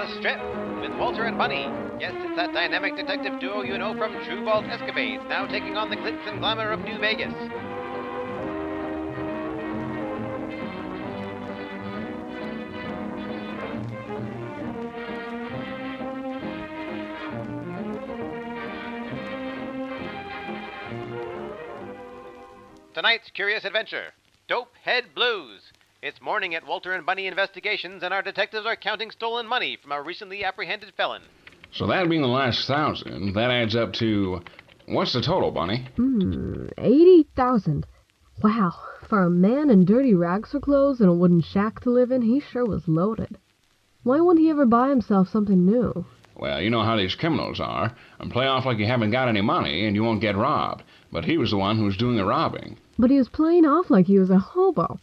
The Strip with Walter and Bunny. Yes, it's that dynamic detective duo you know from True Vault Escapades, now taking on the glitz and glamour of New Vegas. Tonight's curious adventure Dope Head Blues. It's morning at Walter and Bunny Investigations, and our detectives are counting stolen money from a recently apprehended felon. So that being the last thousand, that adds up to. What's the total, Bunny? Hmm, 80,000. Wow, for a man in dirty rags for clothes and a wooden shack to live in, he sure was loaded. Why wouldn't he ever buy himself something new? Well, you know how these criminals are, and play off like you haven't got any money and you won't get robbed. But he was the one who was doing the robbing. But he was playing off like he was a hobo.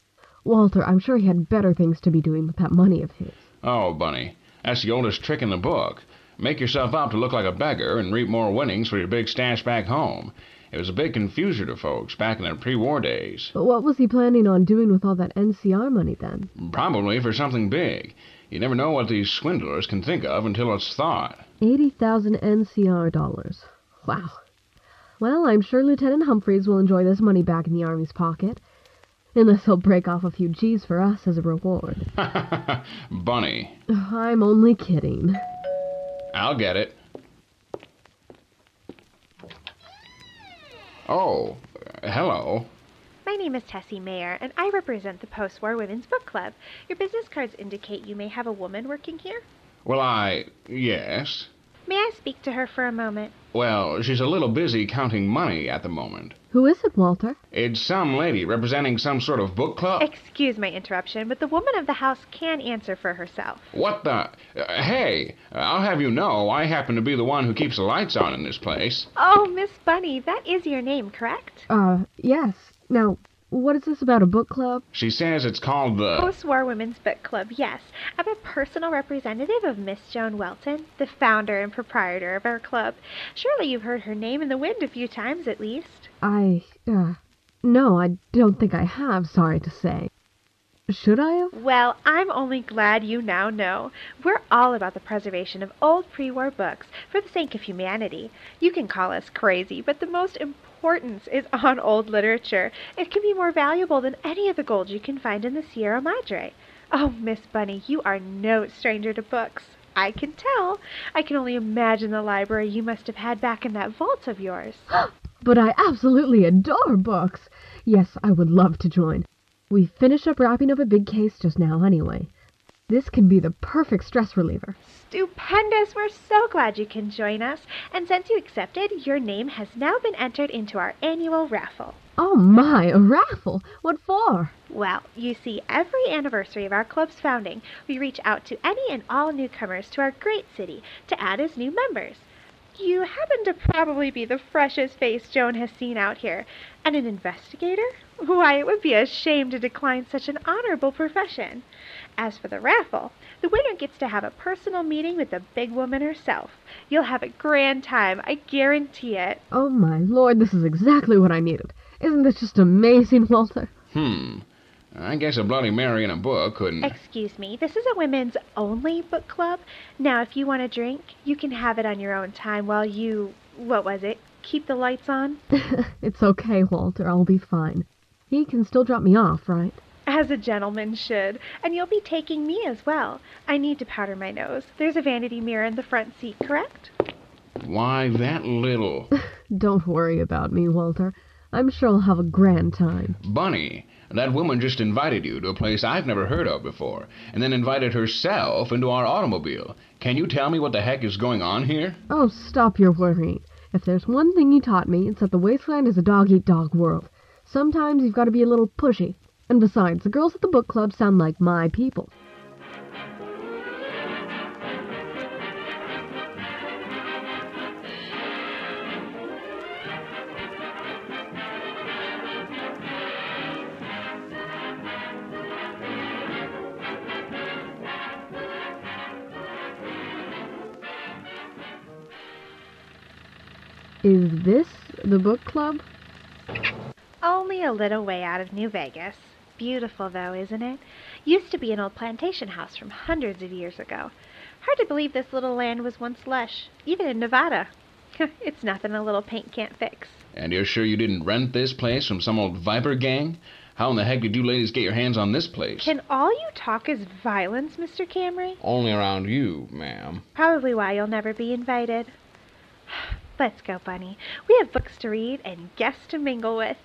Walter, I'm sure he had better things to be doing with that money of his. Oh, Bunny, that's the oldest trick in the book. Make yourself out to look like a beggar and reap more winnings for your big stash back home. It was a big confuser to folks back in the pre-war days. But what was he planning on doing with all that NCR money then? Probably for something big. You never know what these swindlers can think of until it's thought. 80,000 NCR dollars. Wow. Well, I'm sure Lieutenant Humphreys will enjoy this money back in the Army's pocket. Unless he'll break off a few G's for us as a reward. Bunny, I'm only kidding. I'll get it. Oh, uh, hello. My name is Tessie Mayer, and I represent the Post War Women's Book Club. Your business cards indicate you may have a woman working here. Well, I. yes. May I speak to her for a moment? Well, she's a little busy counting money at the moment. Who is it, Walter? It's some lady representing some sort of book club. Excuse my interruption, but the woman of the house can answer for herself. What the? Uh, hey, I'll have you know I happen to be the one who keeps the lights on in this place. Oh, Miss Bunny, that is your name, correct? Uh, yes. Now, what is this about a book club? She says it's called the. Post War Women's Book Club, yes. I'm a personal representative of Miss Joan Welton, the founder and proprietor of our club. Surely you've heard her name in the wind a few times at least. I, uh, no, I don't think I have, sorry to say. Should I have? Well, I'm only glad you now know. We're all about the preservation of old pre war books for the sake of humanity. You can call us crazy, but the most importance is on old literature. It can be more valuable than any of the gold you can find in the Sierra Madre. Oh, Miss Bunny, you are no stranger to books. I can tell. I can only imagine the library you must have had back in that vault of yours. But I absolutely adore books. Yes, I would love to join. We finished up wrapping up a big case just now, anyway. This can be the perfect stress reliever. Stupendous! We're so glad you can join us. And since you accepted, your name has now been entered into our annual raffle. Oh my, a raffle! What for? Well, you see, every anniversary of our club's founding, we reach out to any and all newcomers to our great city to add as new members. You happen to probably be the freshest face Joan has seen out here. And an investigator? Why, it would be a shame to decline such an honorable profession. As for the raffle, the winner gets to have a personal meeting with the big woman herself. You'll have a grand time, I guarantee it. Oh my lord, this is exactly what I needed. Isn't this just amazing, Walter? Hmm. I guess a Bloody Mary in a book couldn't. Excuse me, this is a women's only book club. Now, if you want a drink, you can have it on your own time while you, what was it, keep the lights on? it's okay, Walter. I'll be fine. He can still drop me off, right? As a gentleman should. And you'll be taking me as well. I need to powder my nose. There's a vanity mirror in the front seat, correct? Why, that little. Don't worry about me, Walter. I'm sure I'll have a grand time. Bunny, that woman just invited you to a place I've never heard of before, and then invited herself into our automobile. Can you tell me what the heck is going on here? Oh, stop your worrying. If there's one thing you taught me, it's that the wasteland is a dog-eat-dog world. Sometimes you've got to be a little pushy. And besides, the girls at the book club sound like my people. Is this the book club? Only a little way out of New Vegas. Beautiful, though, isn't it? Used to be an old plantation house from hundreds of years ago. Hard to believe this little land was once lush, even in Nevada. it's nothing a little paint can't fix. And you're sure you didn't rent this place from some old viper gang? How in the heck did you ladies get your hands on this place? Can all you talk is violence, Mr. Camry? Only around you, ma'am. Probably why you'll never be invited. Let's go, Bunny. We have books to read and guests to mingle with.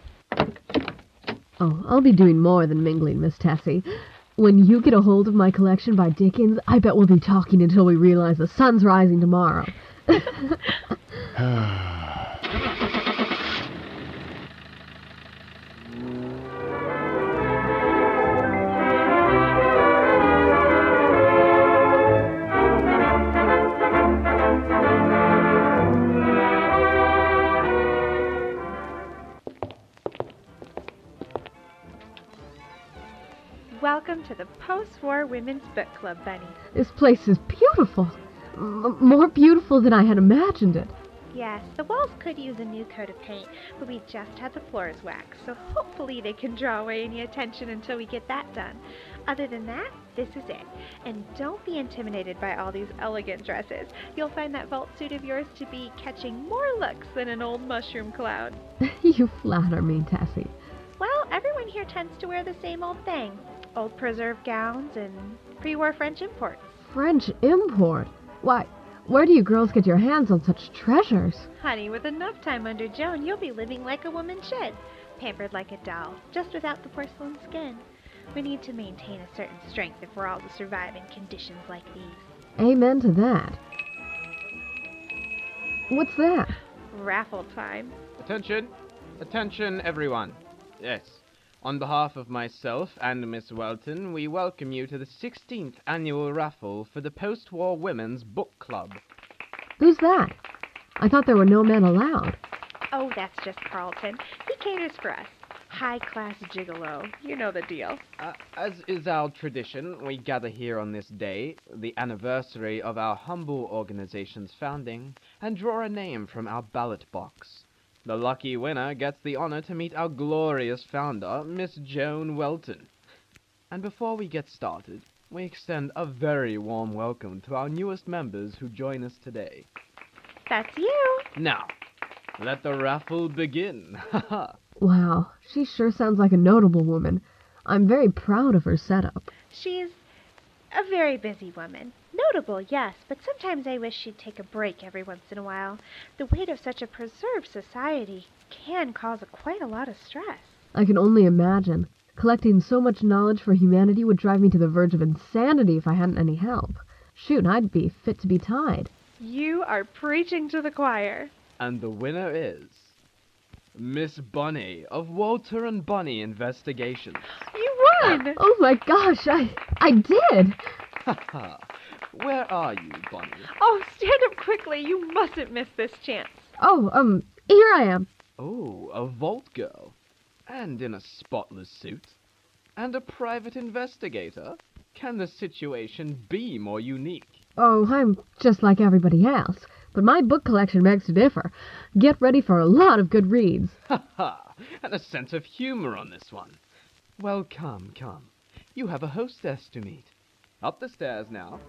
Oh, I'll be doing more than mingling, Miss Tessie. When you get a hold of my collection by Dickens, I bet we'll be talking until we realize the sun's rising tomorrow. Welcome to the Post-War Women's Book Club, Bunny. This place is beautiful. M- more beautiful than I had imagined it. Yes, the walls could use a new coat of paint, but we just had the floors waxed, so hopefully they can draw away any attention until we get that done. Other than that, this is it. And don't be intimidated by all these elegant dresses. You'll find that vault suit of yours to be catching more looks than an old mushroom cloud. you flatter me, Tessie. Well, everyone here tends to wear the same old thing old preserved gowns and pre war French imports. French import? Why, where do you girls get your hands on such treasures? Honey, with enough time under Joan, you'll be living like a woman should. Pampered like a doll, just without the porcelain skin. We need to maintain a certain strength if we're all to survive in conditions like these. Amen to that. What's that? Raffle time. Attention! Attention, everyone. Yes. On behalf of myself and Miss Welton, we welcome you to the 16th annual raffle for the Post-War Women's Book Club. Who's that? I thought there were no men allowed. Oh, that's just Carlton. He caters for us. High class gigolo. You know the deal. Uh, as is our tradition, we gather here on this day, the anniversary of our humble organization's founding, and draw a name from our ballot box. The lucky winner gets the honor to meet our glorious founder, Miss Joan Welton. And before we get started, we extend a very warm welcome to our newest members who join us today. That's you. Now, let the raffle begin. Wow, she sure sounds like a notable woman. I'm very proud of her setup. She's a very busy woman. Notable, yes, but sometimes I wish she'd take a break every once in a while. The weight of such a preserved society can cause quite a lot of stress. I can only imagine. Collecting so much knowledge for humanity would drive me to the verge of insanity if I hadn't any help. Shoot, I'd be fit to be tied. You are preaching to the choir. and the winner is Miss Bunny of Walter and Bunny Investigations. You won! Oh my gosh, I I did. Haha. Where are you, Bunny? Oh, stand up quickly. You mustn't miss this chance. Oh, um, here I am. Oh, a vault girl. And in a spotless suit. And a private investigator. Can the situation be more unique? Oh, I'm just like everybody else, but my book collection begs to differ. Get ready for a lot of good reads. Ha ha! And a sense of humor on this one. Well, come, come. You have a hostess to meet. Up the stairs now.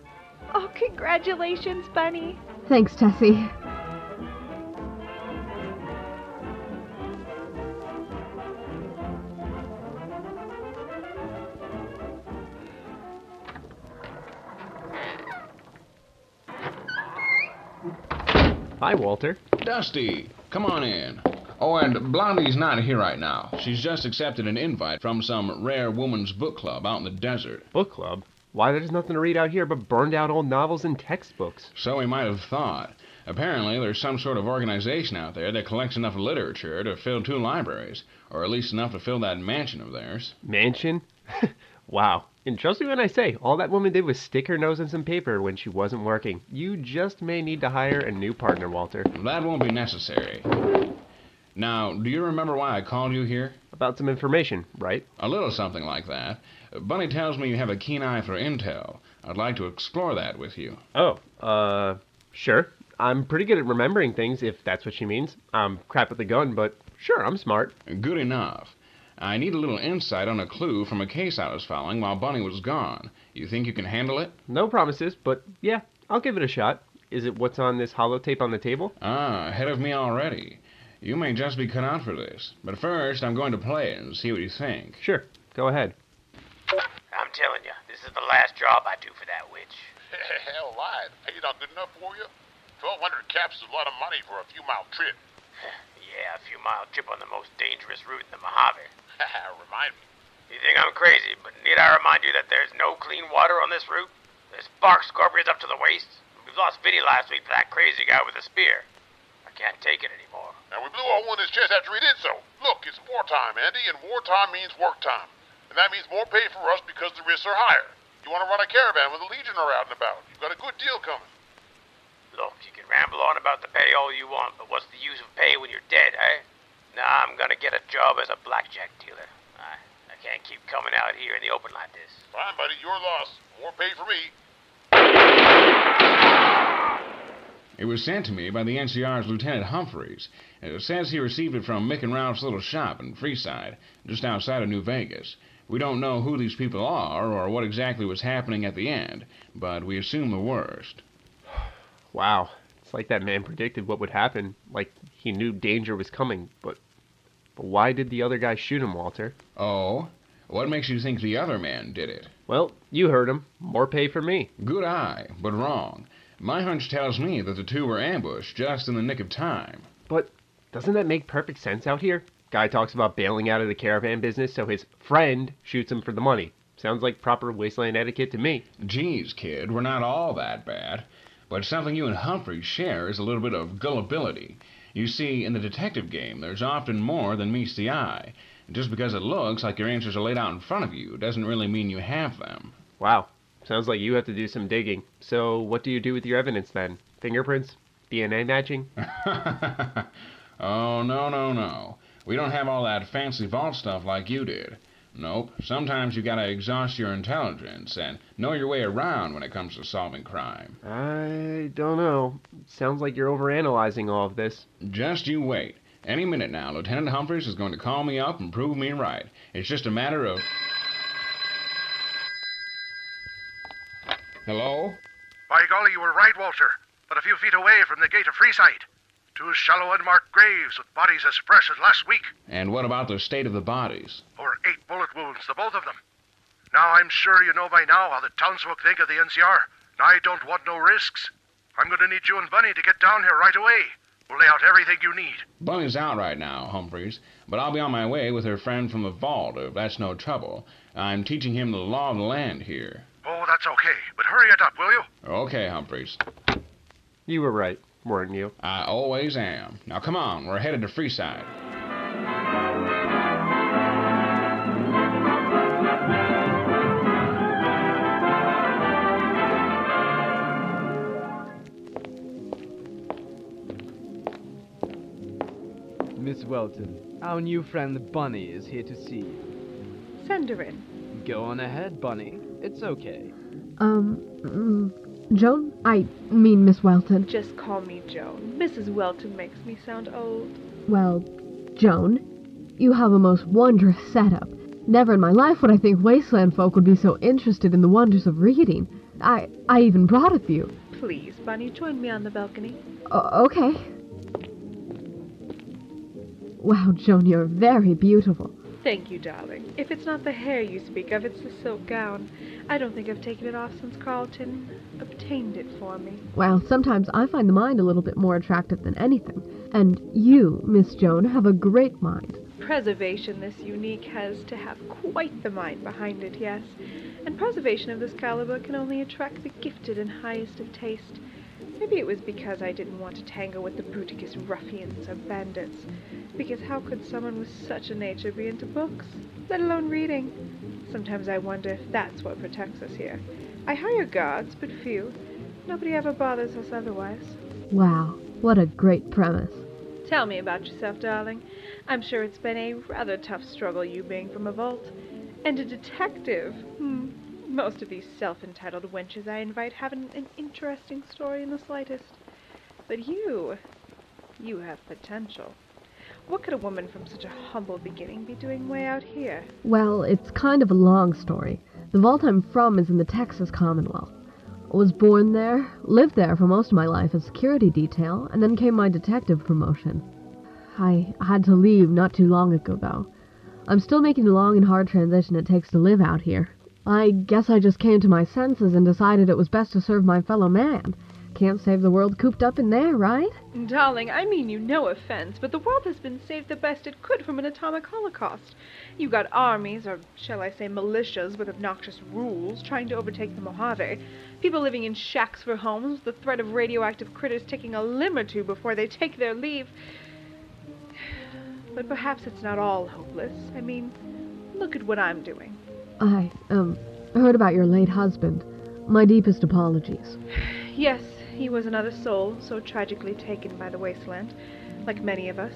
Oh, congratulations, Bunny. Thanks, Tessie. Hi, Walter. Dusty, come on in. Oh, and Blondie's not here right now. She's just accepted an invite from some rare woman's book club out in the desert. Book club? Why, there's nothing to read out here but burned out old novels and textbooks. So we might have thought. Apparently, there's some sort of organization out there that collects enough literature to fill two libraries, or at least enough to fill that mansion of theirs. Mansion? wow. And trust me when I say, all that woman did was stick her nose in some paper when she wasn't working. You just may need to hire a new partner, Walter. That won't be necessary. Now, do you remember why I called you here? About some information, right? A little something like that. Bunny tells me you have a keen eye for intel. I'd like to explore that with you. Oh, uh, sure. I'm pretty good at remembering things, if that's what she means. I'm crap with the gun, but sure, I'm smart. Good enough. I need a little insight on a clue from a case I was following while Bunny was gone. You think you can handle it? No promises, but yeah, I'll give it a shot. Is it what's on this holotape on the table? Ah, ahead of me already. You may just be cut out for this. But first, I'm going to play it and see what you think. Sure, go ahead. I'm telling you, this is the last job I do for that witch. Hell, lied. Paid not good enough for you? 1,200 caps is a lot of money for a few mile trip. Yeah, a few mile trip on the most dangerous route in the Mojave. Remind me. You think I'm crazy, but need I remind you that there's no clean water on this route? There's bark scorpions up to the waist. We've lost Vinny last week for that crazy guy with a spear. I can't take it anymore. Now, we blew a hole in his chest after he did so. Look, it's wartime, Andy, and wartime means work time. And that means more pay for us because the risks are higher. You want to run a caravan with a Legion around and about. You've got a good deal coming. Look, you can ramble on about the pay all you want, but what's the use of pay when you're dead, eh? Nah, I'm gonna get a job as a blackjack dealer. I, I can't keep coming out here in the open like this. Fine, buddy, your loss. More pay for me. It was sent to me by the NCR's Lieutenant Humphreys. and It says he received it from Mick and Ralph's little shop in Freeside, just outside of New Vegas. We don't know who these people are or what exactly was happening at the end, but we assume the worst. Wow. It's like that man predicted what would happen. Like he knew danger was coming, but but why did the other guy shoot him, Walter? Oh? What makes you think the other man did it? Well, you heard him. More pay for me. Good eye, but wrong. My hunch tells me that the two were ambushed just in the nick of time. But doesn't that make perfect sense out here? Guy talks about bailing out of the caravan business, so his friend shoots him for the money. Sounds like proper wasteland etiquette to me. Geez, kid, we're not all that bad. But something you and Humphrey share is a little bit of gullibility. You see, in the detective game, there's often more than meets the eye. Just because it looks like your answers are laid out in front of you doesn't really mean you have them. Wow. Sounds like you have to do some digging. So, what do you do with your evidence then? Fingerprints? DNA matching? oh, no, no, no. We don't have all that fancy vault stuff like you did. Nope. Sometimes you gotta exhaust your intelligence and know your way around when it comes to solving crime. I don't know. Sounds like you're overanalyzing all of this. Just you wait. Any minute now, Lieutenant Humphreys is going to call me up and prove me right. It's just a matter of. Hello? By golly, you were right, Walter. But a few feet away from the gate of Freeside. Two shallow unmarked graves with bodies as fresh as last week. And what about the state of the bodies? Over eight bullet wounds, the both of them. Now, I'm sure you know by now how the townsfolk think of the NCR. I don't want no risks. I'm going to need you and Bunny to get down here right away. We'll lay out everything you need. Bunny's out right now, Humphreys, but I'll be on my way with her friend from the vault if that's no trouble. I'm teaching him the law of the land here. Oh, that's okay, but hurry it up, will you? Okay, Humphreys. You were right, weren't you? I always am. Now come on, we're headed to Freeside. Miss Welton, our new friend Bunny is here to see you. Send her in. Go on ahead, Bunny. It's okay. Um, mm, Joan? I mean Miss Welton. Just call me Joan. Mrs. Welton makes me sound old. Well, Joan, you have a most wondrous setup. Never in my life would I think wasteland folk would be so interested in the wonders of reading. I I even brought a few. Please, Bunny, join me on the balcony. O- okay. Wow, Joan, you're very beautiful. Thank you, darling. If it's not the hair you speak of, it's the silk gown. I don't think I've taken it off since Carlton obtained it for me. Well, sometimes I find the mind a little bit more attractive than anything. And you, Miss Joan, have a great mind. Preservation this unique has to have quite the mind behind it, yes. And preservation of this caliber can only attract the gifted and highest of taste. Maybe it was because I didn't want to tangle with the Bruticus ruffians or bandits. Because how could someone with such a nature be into books, let alone reading? Sometimes I wonder if that's what protects us here. I hire guards, but few. Nobody ever bothers us otherwise. Wow, what a great premise. Tell me about yourself, darling. I'm sure it's been a rather tough struggle, you being from a vault. And a detective. Hmm. Most of these self-entitled wenches I invite haven't an interesting story in the slightest. But you, you have potential. What could a woman from such a humble beginning be doing way out here? Well, it's kind of a long story. The vault I'm from is in the Texas Commonwealth. Was born there, lived there for most of my life as security detail, and then came my detective promotion. I had to leave not too long ago, though. I'm still making the long and hard transition it takes to live out here. I guess I just came to my senses and decided it was best to serve my fellow man. Can't save the world cooped up in there, right? Darling, I mean you no offense, but the world has been saved the best it could from an atomic holocaust. You got armies, or shall I say militias, with obnoxious rules, trying to overtake the Mojave. People living in shacks for homes, the threat of radioactive critters taking a limb or two before they take their leave. But perhaps it's not all hopeless. I mean, look at what I'm doing. I, um, heard about your late husband. My deepest apologies. Yes, he was another soul, so tragically taken by the wasteland, like many of us.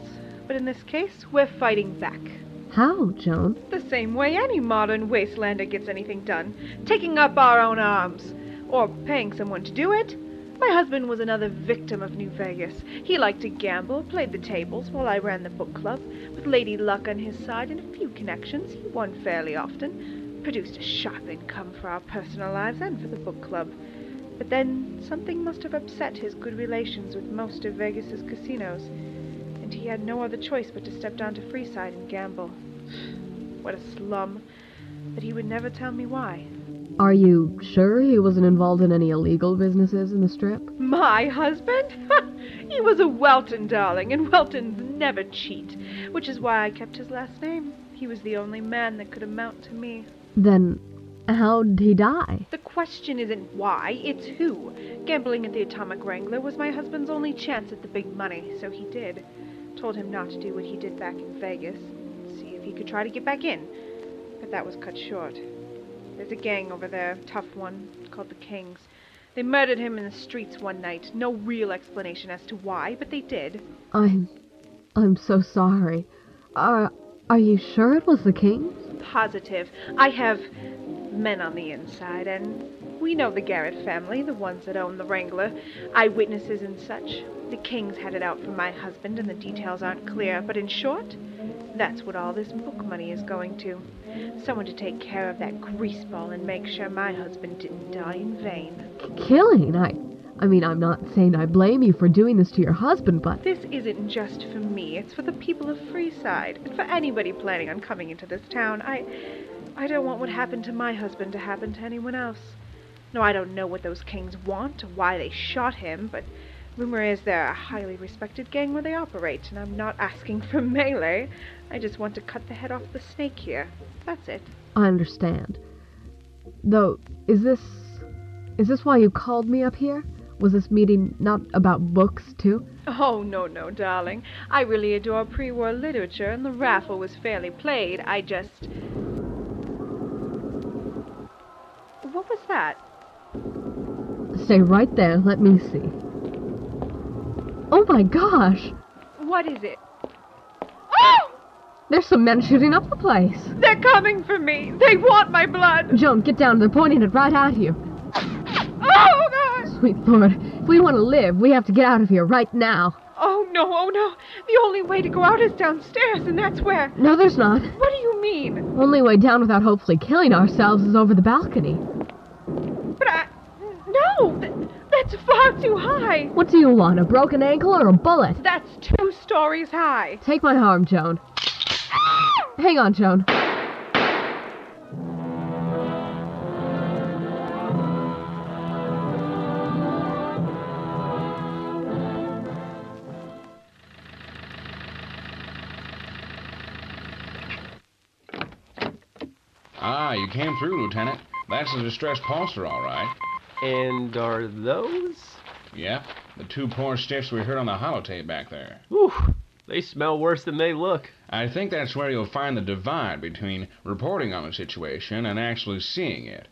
But in this case, we're fighting back. How, Joan? The same way any modern wastelander gets anything done taking up our own arms, or paying someone to do it. My husband was another victim of New Vegas. He liked to gamble, played the tables while I ran the book club. With Lady Luck on his side and a few connections, he won fairly often, produced a sharp income for our personal lives and for the book club. But then something must have upset his good relations with most of Vegas's casinos, and he had no other choice but to step down to Freeside and gamble. What a slum. But he would never tell me why. Are you sure he wasn't involved in any illegal businesses in the strip? My husband? he was a Welton, darling, and Weltons never cheat, which is why I kept his last name. He was the only man that could amount to me. Then, how'd he die? The question isn't why, it's who. Gambling at the Atomic Wrangler was my husband's only chance at the big money, so he did. Told him not to do what he did back in Vegas. See if he could try to get back in. But that was cut short. There's a gang over there, tough one, called the Kings. They murdered him in the streets one night. No real explanation as to why, but they did. I'm. I'm so sorry. Are. Are you sure it was the Kings? Positive. I have men on the inside, and we know the Garrett family, the ones that own the Wrangler, eyewitnesses and such. The Kings had it out for my husband, and the details aren't clear, but in short, that's what all this book money is going to. Someone to take care of that greaseball and make sure my husband didn't die in vain. Killing? I. I mean, I'm not saying I blame you for doing this to your husband, but. This isn't just for me, it's for the people of Freeside, and for anybody planning on coming into this town. I. I don't want what happened to my husband to happen to anyone else. No, I don't know what those kings want or why they shot him, but rumor is they're a highly respected gang where they operate, and I'm not asking for melee. I just want to cut the head off the snake here. That's it. I understand. Though, is this. Is this why you called me up here? Was this meeting not about books, too? Oh, no, no, darling. I really adore pre war literature, and the raffle was fairly played. I just. What was that? Stay right there, let me see. Oh my gosh! What is it? Oh! There's some men shooting up the place! They're coming for me! They want my blood! Joan, get down, they're pointing it right at you. Oh, God! Sweet Lord, if we want to live, we have to get out of here right now. Oh, no, oh, no. The only way to go out is downstairs, and that's where. No, there's not. What do you mean? Only way down without hopefully killing ourselves is over the balcony. But I. No! Th- that's far too high! What do you want, a broken ankle or a bullet? That's two stories high! Take my arm, Joan. Ah! Hang on, Joan. Ah, you came through, Lieutenant. That's a distress pulsar, all right. And are those? Yep, the two poor stiffs we heard on the holotape back there. Whew, they smell worse than they look. I think that's where you'll find the divide between reporting on a situation and actually seeing it.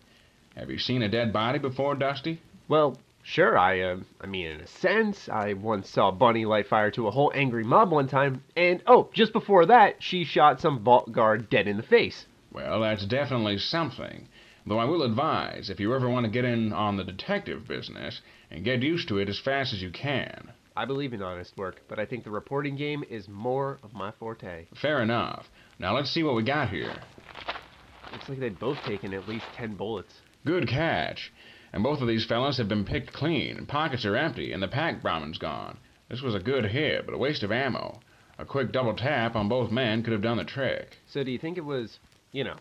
Have you seen a dead body before, Dusty? Well, sure, I, uh, I mean, in a sense, I once saw Bunny light fire to a whole angry mob one time, and oh, just before that, she shot some vault guard dead in the face. Well, that's definitely something. Though I will advise, if you ever want to get in on the detective business, and get used to it as fast as you can. I believe in honest work, but I think the reporting game is more of my forte. Fair enough. Now let's see what we got here. Looks like they'd both taken at least ten bullets. Good catch. And both of these fellas have been picked clean. Pockets are empty, and the pack Brahman's gone. This was a good hit, but a waste of ammo. A quick double tap on both men could have done the trick. So do you think it was, you know,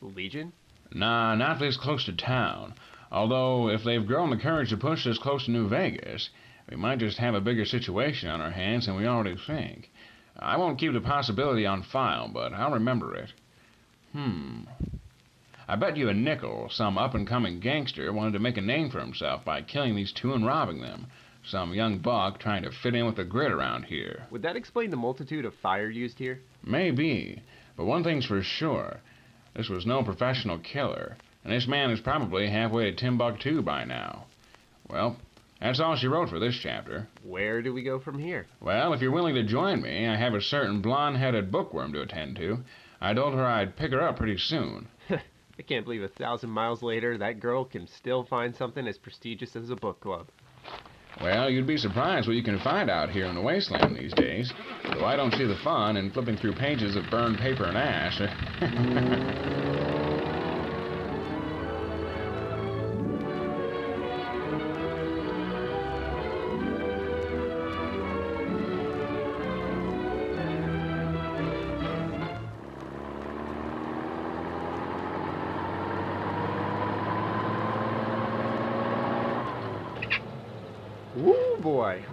Legion? Nah, not this close to town. Although, if they've grown the courage to push this close to New Vegas, we might just have a bigger situation on our hands than we already think. I won't keep the possibility on file, but I'll remember it. Hmm. I bet you a nickel some up and coming gangster wanted to make a name for himself by killing these two and robbing them. Some young buck trying to fit in with the grid around here. Would that explain the multitude of fire used here? Maybe, but one thing's for sure. This was no professional killer, and this man is probably halfway to Timbuktu by now. Well, that's all she wrote for this chapter. Where do we go from here? Well, if you're willing to join me, I have a certain blonde-headed bookworm to attend to. I told her I'd pick her up pretty soon. I can't believe a thousand miles later that girl can still find something as prestigious as a book club. Well, you'd be surprised what you can find out here in the wasteland these days. Though I don't see the fun in flipping through pages of burned paper and ash. Mm.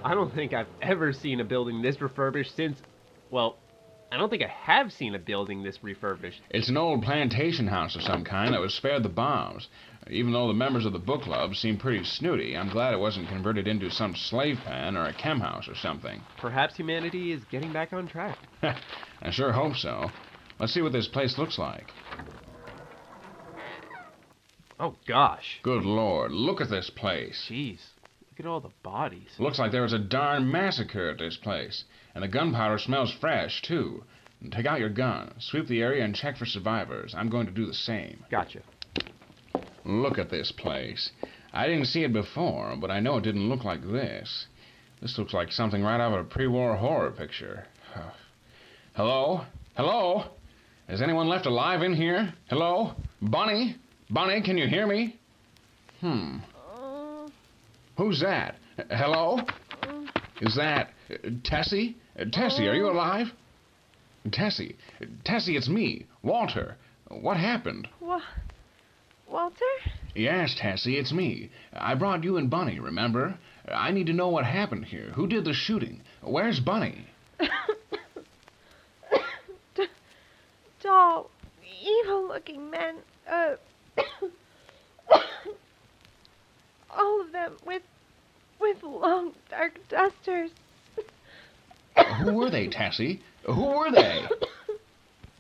I don't think I've ever seen a building this refurbished since, well, I don't think I have seen a building this refurbished. It's an old plantation house of some kind that was spared the bombs. Even though the members of the book club seem pretty snooty, I'm glad it wasn't converted into some slave pen or a chem house or something. Perhaps humanity is getting back on track. I sure hope so. Let's see what this place looks like. Oh gosh. Good lord, look at this place. Jeez, look at all the bodies. Looks like there was a darn massacre at this place. And the gunpowder smells fresh, too. Take out your gun, sweep the area, and check for survivors. I'm going to do the same. Gotcha. Look at this place. I didn't see it before, but I know it didn't look like this. This looks like something right out of a pre-war horror picture. Hello? Hello? Is anyone left alive in here? Hello? Bunny? Bunny, can you hear me? Hmm. Who's that? Hello? Is that Tessie? Tessie, are you alive? Tessie, Tessie, it's me, Walter. What happened? Wa- Walter? Yes, Tessie, it's me. I brought you and Bunny, remember? I need to know what happened here. Who did the shooting? Where's Bunny? Tall, evil-looking men. Uh, all of them with with long dark dusters. Who were they, Tassie? Who were they?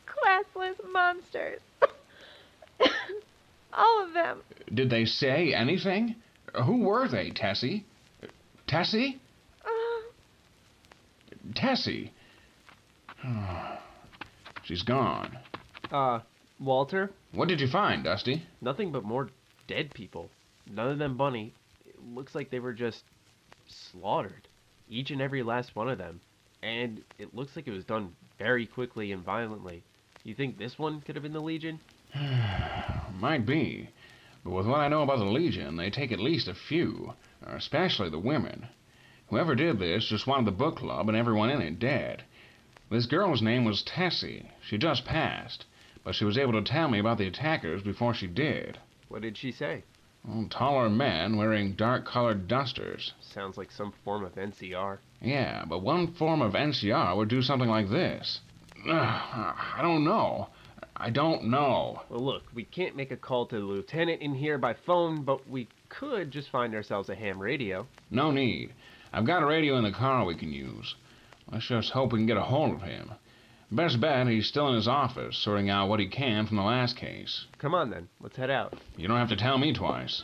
Classless monsters. all of them. Did they say anything? Who were they, Tassie? Tassie? Uh, Tessie? She's gone. Uh, Walter? What did you find, Dusty? Nothing but more dead people. None of them bunny. Looks like they were just slaughtered. Each and every last one of them. And it looks like it was done very quickly and violently. You think this one could have been the Legion? Might be. But with what I know about the Legion, they take at least a few, uh, especially the women. Whoever did this just wanted the book club and everyone in it dead. This girl's name was Tessie. She just passed, but she was able to tell me about the attackers before she did. What did she say? Well, taller man wearing dark-colored dusters. Sounds like some form of NCR. Yeah, but one form of NCR would do something like this. Ugh, I don't know. I don't know. Well, look, we can't make a call to the lieutenant in here by phone, but we could just find ourselves a ham radio. No need. I've got a radio in the car we can use. Let's just hope we can get a hold of him. Best bet he's still in his office, sorting out what he can from the last case. Come on then, let's head out. You don't have to tell me twice.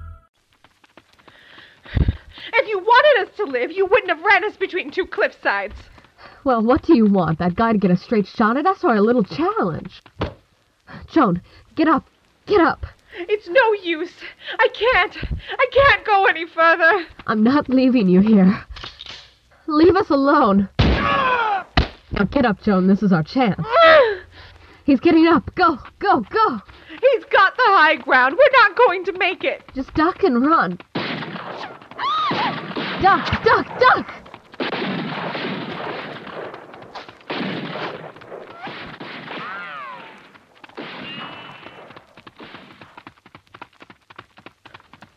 If you wanted us to live, you wouldn't have ran us between two cliff sides. Well, what do you want? That guy to get a straight shot at us or a little challenge? Joan, get up. Get up. It's no use. I can't. I can't go any further. I'm not leaving you here. Leave us alone. Now get up, Joan. This is our chance. He's getting up. Go, go, go. He's got the high ground. We're not going to make it. Just duck and run. Duck, duck, duck.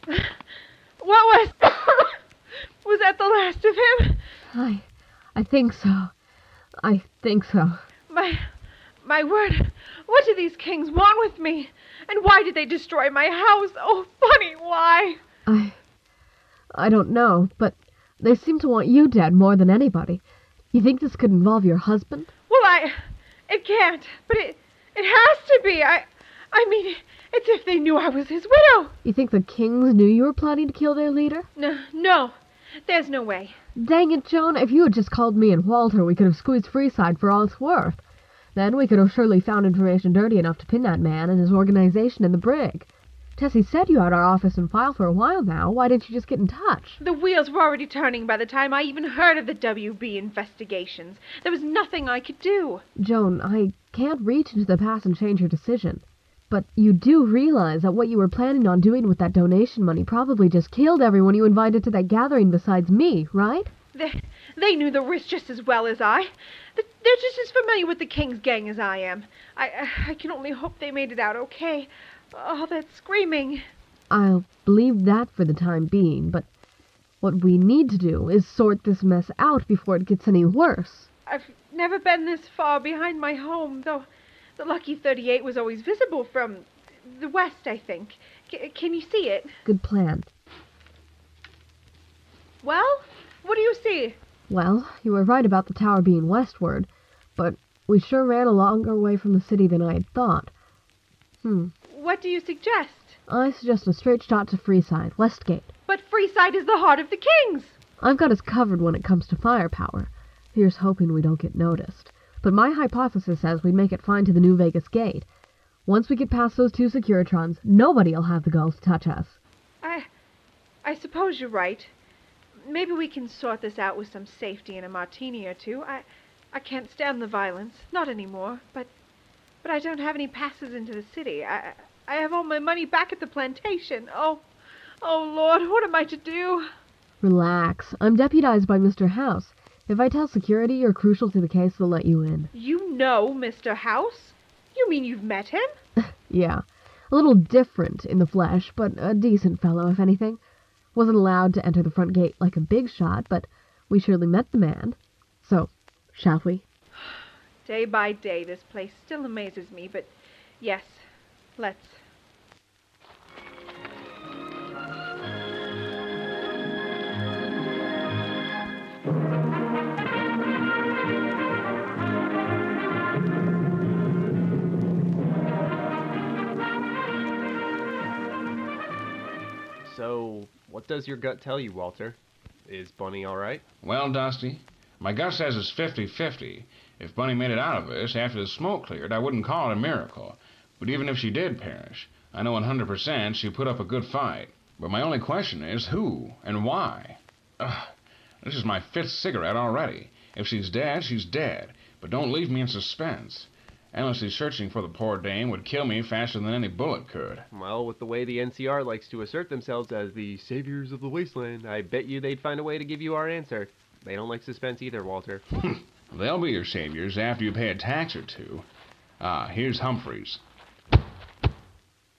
What was. was that the last of him? I. I think so. I think so. My. My word. What do these kings want with me? And why did they destroy my house? Oh, funny, why? I. I don't know, but they seem to want you dead more than anybody. You think this could involve your husband? Well, I. It can't. But it. It has to be. I. I mean, it's if they knew I was his widow. You think the kings knew you were plotting to kill their leader? No, no. There's no way. Dang it, Joan. If you had just called me and Walter, we could have squeezed Freeside for all it's worth. Then we could have surely found information dirty enough to pin that man and his organization in the brig. Tessie said you had our office and file for a while now. Why didn't you just get in touch? The wheels were already turning by the time I even heard of the WB investigations. There was nothing I could do. Joan, I can't reach into the past and change your decision. But you do realize that what you were planning on doing with that donation money probably just killed everyone you invited to that gathering besides me, right? They, they knew the risk just as well as I. They're just as familiar with the King's gang as I am. I, I can only hope they made it out okay. All that screaming. I'll believe that for the time being, but what we need to do is sort this mess out before it gets any worse. I've never been this far behind my home, though the Lucky 38 was always visible from the west, I think. C- can you see it? Good plan. Well, what do you see? Well, you were right about the tower being westward, but we sure ran a longer way from the city than I had thought. Hmm. What do you suggest? I suggest a straight shot to Freeside, West Gate. But Freeside is the heart of the Kings. I've got us covered when it comes to firepower. Here's hoping we don't get noticed. But my hypothesis says we'd make it fine to the New Vegas gate. Once we get past those two Securitrons, nobody'll have the gulls to touch us. I. I suppose you're right. Maybe we can sort this out with some safety and a martini or two. I. I can't stand the violence. Not anymore. But. But I don't have any passes into the city. I. I have all my money back at the plantation. Oh. Oh, Lord, what am I to do? Relax. I'm deputized by Mr. House. If I tell security you're crucial to the case, they'll let you in. You know Mr. House? You mean you've met him? yeah. A little different in the flesh, but a decent fellow, if anything. Wasn't allowed to enter the front gate like a big shot, but we surely met the man. So, shall we? Day by day, this place still amazes me, but yes, let's. So, what does your gut tell you, Walter? Is Bunny all right? Well, Dusty, my gut says it's 50 50. If Bunny made it out of this after the smoke cleared, I wouldn't call it a miracle. But even if she did perish, I know 100% she put up a good fight. But my only question is who and why? Ugh, this is my fifth cigarette already. If she's dead, she's dead. But don't leave me in suspense. Endlessly searching for the poor dame would kill me faster than any bullet could. Well, with the way the NCR likes to assert themselves as the saviors of the wasteland, I bet you they'd find a way to give you our answer. They don't like suspense either, Walter. They'll be your saviors after you pay a tax or two. Ah, here's Humphreys.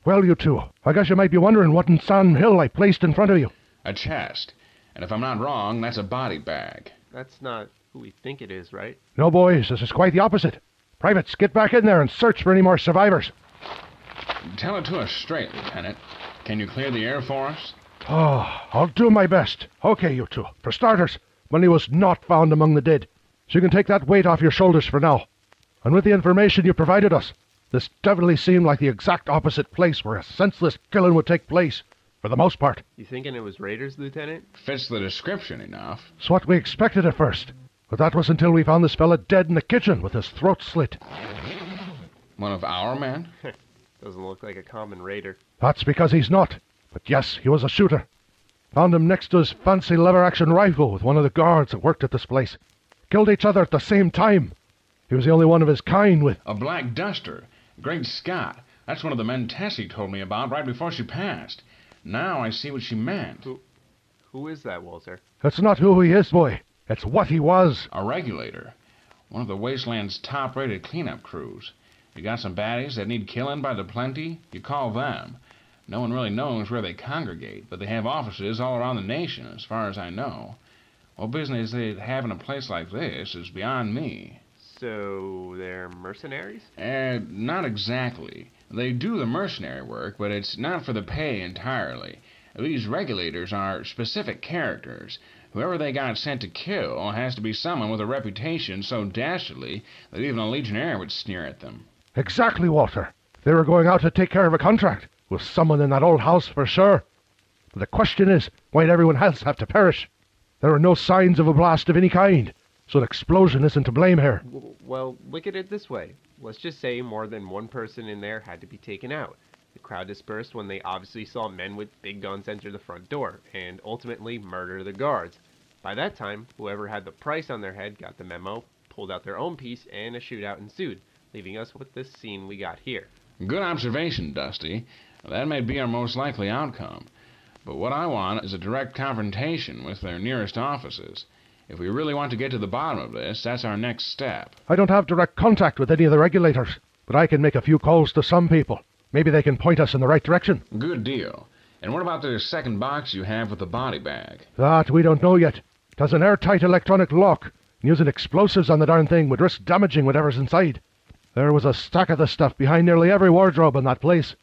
Well, you two, I guess you might be wondering what in Sun Hill I placed in front of you. A chest. And if I'm not wrong, that's a body bag. That's not who we think it is, right? No, boys, this is quite the opposite. Privates, get back in there and search for any more survivors. Tell it to us straight, Lieutenant. Can you clear the air for us? Oh, I'll do my best. Okay, you two. For starters, money was not found among the dead. so you can take that weight off your shoulders for now. And with the information you provided us, this definitely seemed like the exact opposite place where a senseless killing would take place, for the most part. You thinking it was raiders, Lieutenant? Fits the description enough. It's what we expected at first. But that was until we found this fella dead in the kitchen with his throat slit. One of our men? Doesn't look like a common raider. That's because he's not. But yes, he was a shooter. Found him next to his fancy lever action rifle with one of the guards that worked at this place. Killed each other at the same time. He was the only one of his kind with. A black duster. Great Scott. That's one of the men Tessie told me about right before she passed. Now I see what she meant. Who, who is that, Walter? That's not who he is, boy. It's what he was. A regulator. One of the Wasteland's top rated cleanup crews. You got some baddies that need killing by the plenty, you call them. No one really knows where they congregate, but they have offices all around the nation, as far as I know. What business they have in a place like this is beyond me. So they're mercenaries? Uh, not exactly. They do the mercenary work, but it's not for the pay entirely. These regulators are specific characters. Whoever they got sent to kill has to be someone with a reputation so dastardly that even a legionnaire would sneer at them. Exactly, Walter. They were going out to take care of a contract with someone in that old house for sure. But the question is, why'd everyone else have to perish? There are no signs of a blast of any kind, so an explosion isn't to blame here. W- Well, look at it this way. Let's just say more than one person in there had to be taken out. The crowd dispersed when they obviously saw men with big guns enter the front door and ultimately murder the guards. By that time, whoever had the price on their head got the memo, pulled out their own piece, and a shootout ensued, leaving us with this scene we got here. Good observation, Dusty. That may be our most likely outcome. But what I want is a direct confrontation with their nearest offices. If we really want to get to the bottom of this, that's our next step. I don't have direct contact with any of the regulators, but I can make a few calls to some people. Maybe they can point us in the right direction. Good deal. And what about the second box you have with the body bag? That we don't know yet. It has an airtight electronic lock, using explosives on the darn thing would risk damaging whatever's inside. There was a stack of the stuff behind nearly every wardrobe in that place.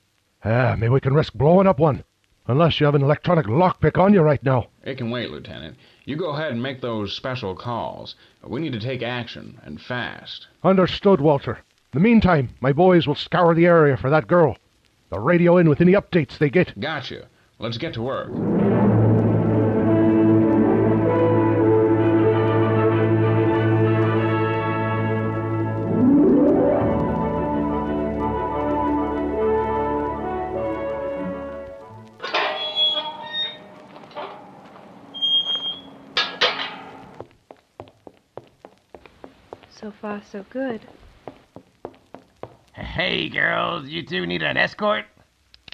Ah, maybe we can risk blowing up one. Unless you have an electronic lockpick on you right now. It can wait, Lieutenant. You go ahead and make those special calls. We need to take action, and fast. Understood, Walter. In the meantime, my boys will scour the area for that girl. They'll radio in with any updates they get. Gotcha. Let's get to work. Far, so good. Hey, girls, you two need an escort?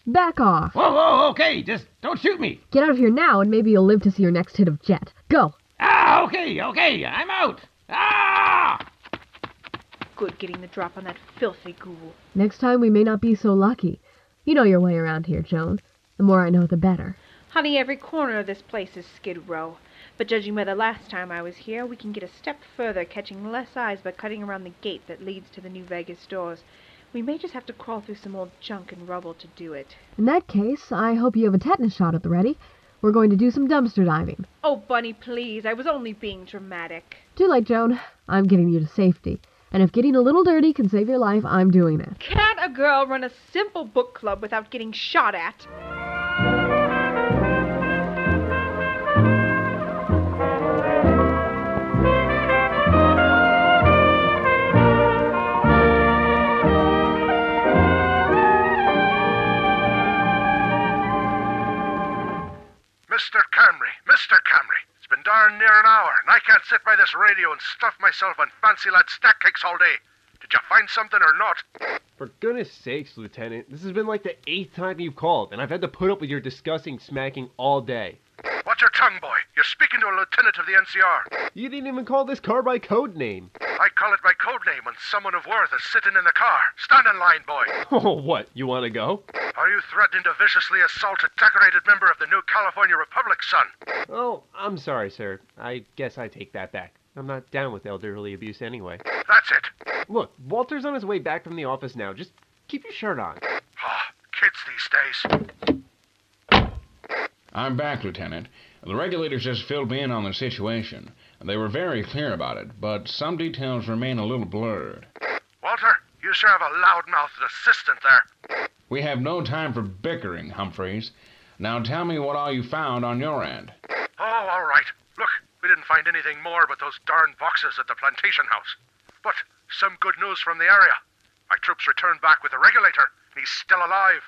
Back off. Whoa, whoa, okay, just don't shoot me. Get out of here now, and maybe you'll live to see your next hit of Jet. Go. Ah, okay, okay, I'm out. Ah! Good getting the drop on that filthy ghoul. Next time we may not be so lucky. You know your way around here, Joan. The more I know, the better. Honey, every corner of this place is Skid Row. But judging by the last time I was here, we can get a step further, catching less eyes by cutting around the gate that leads to the New Vegas stores. We may just have to crawl through some old junk and rubble to do it. In that case, I hope you have a tetanus shot at the ready. We're going to do some dumpster diving. Oh, Bunny, please. I was only being dramatic. Too late, Joan. I'm getting you to safety. And if getting a little dirty can save your life, I'm doing it. Can't a girl run a simple book club without getting shot at? Mr. Camry, Mr. Camry, it's been darn near an hour, and I can't sit by this radio and stuff myself on Fancy Lads Snack Cakes all day. Did you find something or not? For goodness sakes, Lieutenant, this has been like the eighth time you've called, and I've had to put up with your disgusting smacking all day. Watch your tongue, boy. You're speaking to a lieutenant of the NCR. You didn't even call this car by code name. I call it by code name when someone of worth is sitting in the car. Stand in line, boy. Oh, what? You want to go? Are you threatening to viciously assault a decorated member of the New California Republic, son? Oh, I'm sorry, sir. I guess I take that back. I'm not down with elderly abuse anyway. That's it. Look, Walter's on his way back from the office now. Just keep your shirt on. Ah, kids these days. I'm back, Lieutenant. The regulators just filled me in on the situation. They were very clear about it, but some details remain a little blurred. Walter, you sure have a loud-mouthed assistant there. We have no time for bickering, Humphreys. Now tell me what all you found on your end. Oh, all right. Look, we didn't find anything more but those darn boxes at the plantation house. But some good news from the area. My troops returned back with the regulator, and he's still alive.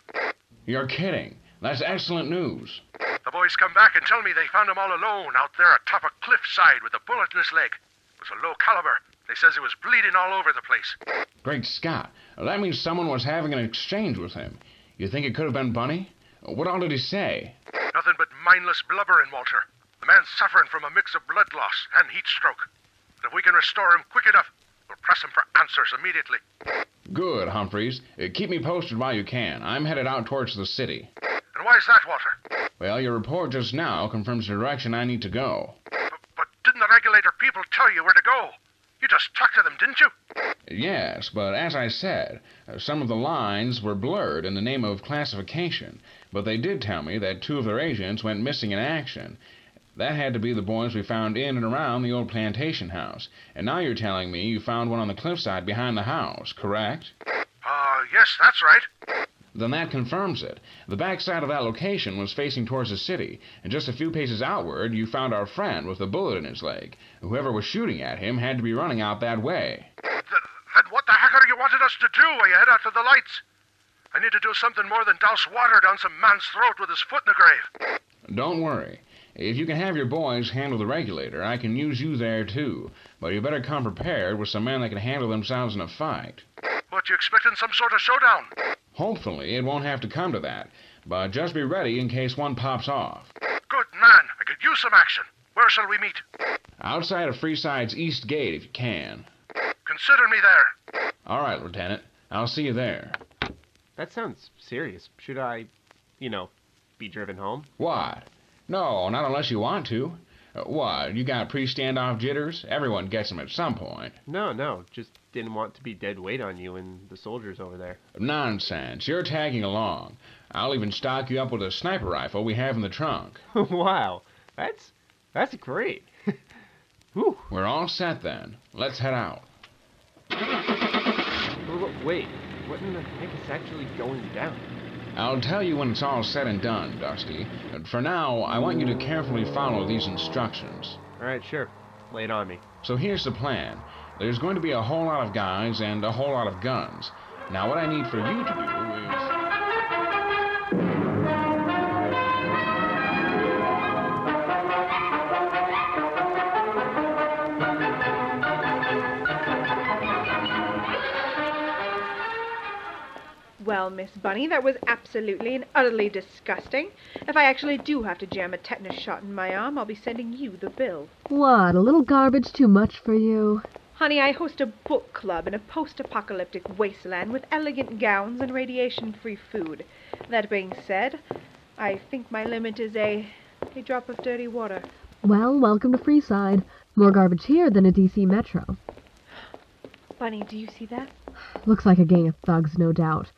You're kidding. That's excellent news. The boys come back and tell me they found him all alone out there atop a cliffside with a bullet in his leg. It was a low caliber. They says he was bleeding all over the place. Great Scott. That means someone was having an exchange with him. You think it could have been Bunny? What all did he say? Nothing but mindless blubbering, Walter. The man's suffering from a mix of blood loss and heat stroke. But if we can restore him quick enough, we'll press him for answers immediately. Good, Humphreys. Uh, keep me posted while you can. I'm headed out towards the city. And why is that, Walter? Well, your report just now confirms the direction I need to go. But, but didn't the regulator people tell you where to go? You just talked to them, didn't you? Yes, but as I said, uh, some of the lines were blurred in the name of classification, but they did tell me that two of their agents went missing in action. That had to be the boys we found in and around the old plantation house. And now you're telling me you found one on the cliffside behind the house, correct? Uh, yes, that's right. Then that confirms it. The backside of that location was facing towards the city, and just a few paces outward you found our friend with a bullet in his leg. Whoever was shooting at him had to be running out that way. Th- then what the heck are you wanting us to do while you head out to the lights? I need to do something more than douse water down some man's throat with his foot in the grave. Don't worry. If you can have your boys handle the regulator, I can use you there too. But you better come prepared with some men that can handle themselves in a fight. What, you expecting some sort of showdown? Hopefully, it won't have to come to that. But just be ready in case one pops off. Good man. I could use some action. Where shall we meet? Outside of Freeside's East Gate if you can. Consider me there. All right, Lieutenant. I'll see you there. That sounds serious. Should I, you know, be driven home? What? No, not unless you want to. Uh, what, you got pre-standoff jitters? Everyone gets them at some point. No, no. Just didn't want to be dead weight on you and the soldiers over there. Nonsense. You're tagging along. I'll even stock you up with a sniper rifle we have in the trunk. wow. That's that's great. Whew. We're all set then. Let's head out. Wait, what in the heck is actually going down? I'll tell you when it's all said and done, Dusty. But for now, I want you to carefully follow these instructions. Alright, sure. Lay it on me. So here's the plan. There's going to be a whole lot of guys and a whole lot of guns. Now, what I need for you to do Miss Bunny, that was absolutely and utterly disgusting. If I actually do have to jam a tetanus shot in my arm, I'll be sending you the bill. What, a little garbage too much for you? Honey, I host a book club in a post-apocalyptic wasteland with elegant gowns and radiation-free food. That being said, I think my limit is a a drop of dirty water. Well, welcome to Freeside. More garbage here than a DC Metro. Bunny, do you see that? Looks like a gang of thugs, no doubt.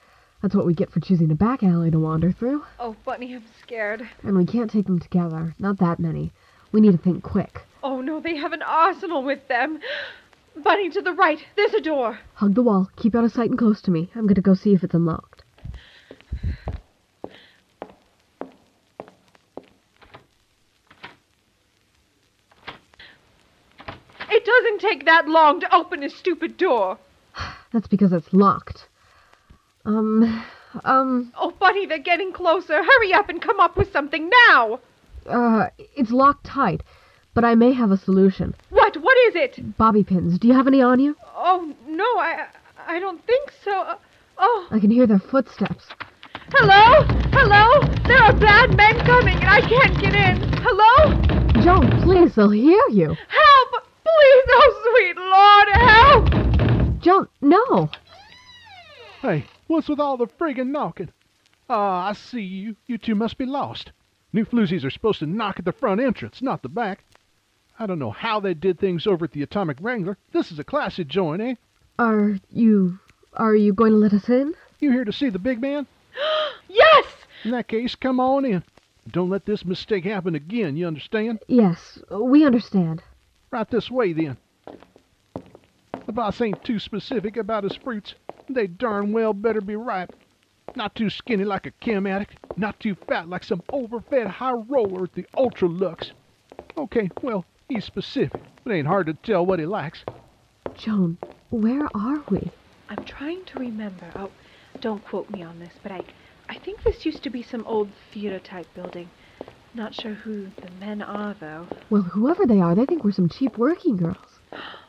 That's what we get for choosing a back alley to wander through. Oh, Bunny, I'm scared. And we can't take them together. Not that many. We need to think quick. Oh no, they have an arsenal with them. Bunny, to the right. There's a door. Hug the wall. Keep out of sight and close to me. I'm going to go see if it's unlocked. It doesn't take that long to open a stupid door. That's because it's locked. Um, um, Oh, Buddy, they're getting closer. Hurry up and come up with something now. uh, it's locked tight. But I may have a solution. What? What is it? Bobby pins. Do you have any on you? Oh, no, I I don't think so. Uh, Oh, I can hear their footsteps. hello? Hello? There are bad men coming and I can't get in. Hello? Joan, please, they'll hear you. Help! Please, oh sweet Lord, help! Joan, no. Hey, what's with all the friggin' knocking? Ah, I see you. You two must be lost. New floozies are supposed to knock at the front entrance, not the back. I don't know how they did things over at the Atomic Wrangler. This is a classy joint, eh? Are you. Are you going to let us in? You here to see the big man? Yes! In that case, come on in. Don't let this mistake happen again, you understand? Yes, we understand. Right this way, then. The boss ain't too specific about his fruits. They darn well better be ripe. Not too skinny like a chem addict, not too fat like some overfed high roller at the Ultra-Luxe. Okay, well, he's specific, but ain't hard to tell what he likes. Joan, where are we? I'm trying to remember. Oh, don't quote me on this, but I, I think this used to be some old theater type building. Not sure who the men are, though. Well, whoever they are, they think we're some cheap working girls.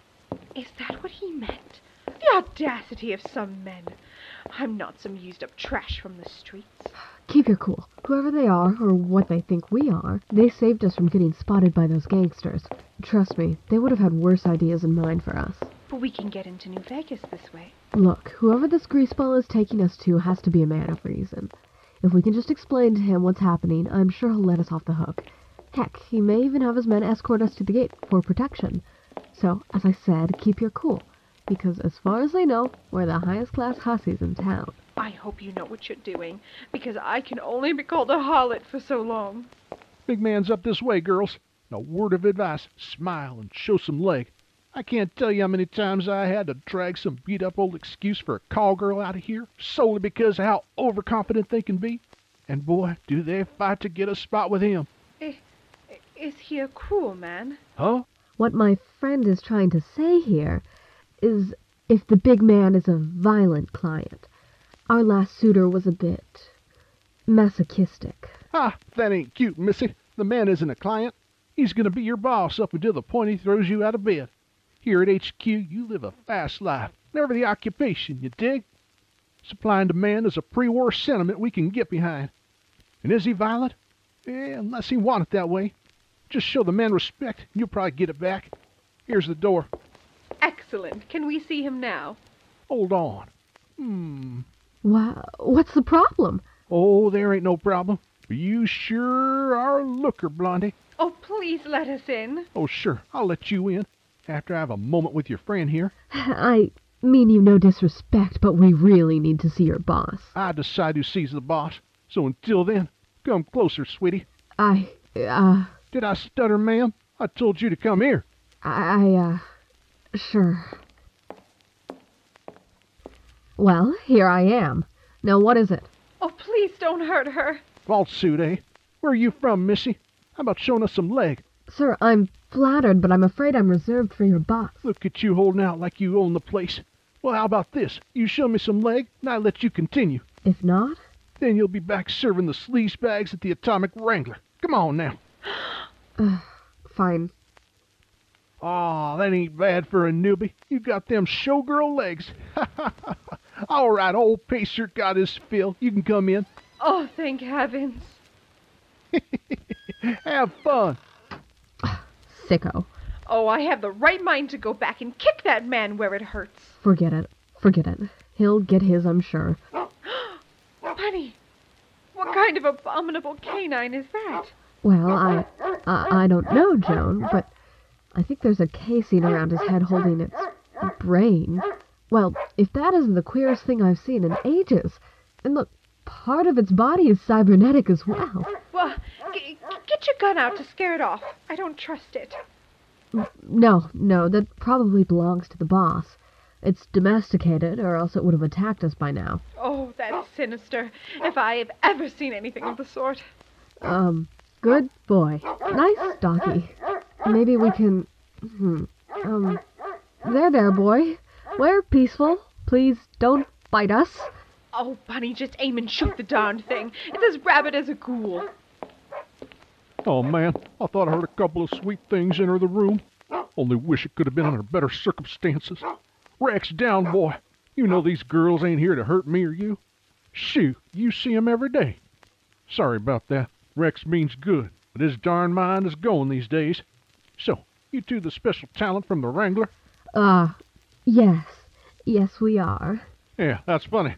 Is that what he meant? The audacity of some men. I'm not some used up trash from the streets. Keep your cool. Whoever they are, or what they think we are, they saved us from getting spotted by those gangsters. Trust me, they would have had worse ideas in mind for us. But we can get into New Vegas this way. Look, whoever this greaseball is taking us to has to be a man of reason. If we can just explain to him what's happening, I'm sure he'll let us off the hook. Heck, he may even have his men escort us to the gate for protection. So, as I said, keep your cool. Because as far as I know, we're the highest class hussies in town. I hope you know what you're doing, because I can only be called a harlot for so long. Big man's up this way, girls. A word of advice smile and show some leg. I can't tell you how many times I had to drag some beat up old excuse for a call girl out of here solely because of how overconfident they can be. And boy, do they fight to get a spot with him. Eh, is he a cruel man? Huh? What my friend is trying to say here is if the big man is a violent client. Our last suitor was a bit masochistic. Ah, that ain't cute, missy. The man isn't a client. He's going to be your boss up until the point he throws you out of bed. Here at HQ, you live a fast life, never the occupation, you dig? Supply and demand is a pre-war sentiment we can get behind. And is he violent? Eh, unless he want it that way. Just show the man respect, and you'll probably get it back. Here's the door. Excellent. Can we see him now? Hold on. Hmm. Wow, what's the problem? Oh, there ain't no problem. You sure are a looker, Blondie. Oh, please let us in. Oh, sure. I'll let you in after I have a moment with your friend here. I mean you no disrespect, but we really need to see your boss. I decide who sees the boss. So until then, come closer, sweetie. I, uh... Did I stutter, ma'am? I told you to come here. I, uh... Sure. Well, here I am. Now what is it? Oh, please don't hurt her. Vault suit, eh? Where are you from, missy? How about showing us some leg? Sir, I'm flattered, but I'm afraid I'm reserved for your boss. Look at you holding out like you own the place. Well, how about this? You show me some leg, and I let you continue. If not? Then you'll be back serving the sleaze bags at the Atomic Wrangler. Come on now. Uh, fine. Aw, oh, that ain't bad for a newbie. You got them showgirl legs. All right, old Pacer got his fill. You can come in. Oh, thank heavens. have fun. Sicko. Oh, I have the right mind to go back and kick that man where it hurts. Forget it. Forget it. He'll get his, I'm sure. Bunny, what kind of abominable canine is that? Well, I, I, I don't know, Joan, but I think there's a casing around his head holding its brain. Well, if that isn't the queerest thing I've seen in ages. And look, part of its body is cybernetic as well. Well, g- get your gun out to scare it off. I don't trust it. No, no, that probably belongs to the boss. It's domesticated, or else it would have attacked us by now. Oh, that's sinister. If I have ever seen anything of the sort. Um, good boy. Nice doggy. Maybe we can. Hmm. Um. There, there, boy. We're peaceful. Please don't bite us. Oh, Bunny, just aim and shoot the darned thing. It's as rabid as a ghoul. Oh, man. I thought I heard a couple of sweet things enter the room. Only wish it could have been under better circumstances. Rex, down, boy. You know these girls ain't here to hurt me or you. Shoot, you see 'em every day. Sorry about that. Rex means good, but his darn mind is going these days. So, you two the special talent from the Wrangler? Uh, yes. Yes, we are. Yeah, that's funny.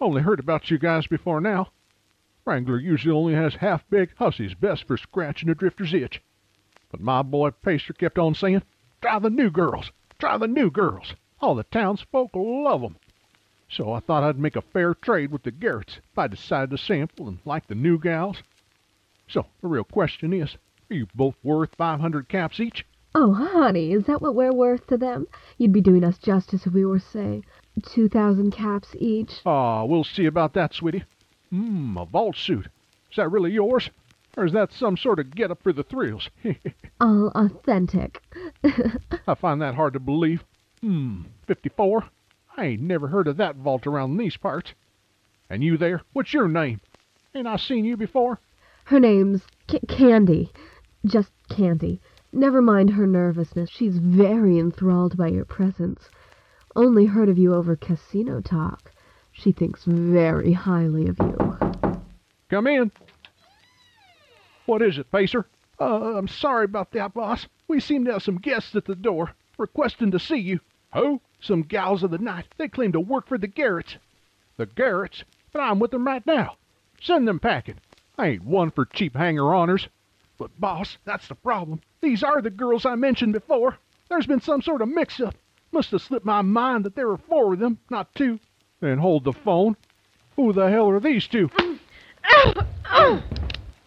Only heard about you guys before now. Wrangler usually only has half-baked hussies best for scratching a drifter's itch. But my boy Pacer kept on saying, try the new girls, try the new girls. All the townsfolk love 'em. So I thought I'd make a fair trade with the Garretts if I decided to sample and like the new gals. So the real question is, are you both worth 500 caps each? Oh, honey, is that what we're worth to them? You'd be doing us justice if we were, say, two thousand caps each. Ah, we'll see about that, sweetie. Mmm, a vault suit. Is that really yours? Or is that some sort of get-up for the thrills? All authentic. I find that hard to believe. Hmm, 54? I ain't never heard of that vault around these parts. And you there? What's your name? Ain't I seen you before? Her name's C- Candy. Just Candy. Never mind her nervousness. She's very enthralled by your presence. Only heard of you over casino talk. She thinks very highly of you. Come in. What is it, Pacer? Uh, I'm sorry about that, boss. We seem to have some guests at the door, requesting to see you. Who? Some gals of the night. They claim to work for the Garretts. The Garretts? But I'm with them right now. Send them packing. I ain't one for cheap hanger-oners. But, boss, that's the problem. These are the girls I mentioned before. There's been some sort of mix-up. Must have slipped my mind that there were four of them, not two. Then hold the phone. Who the hell are these two?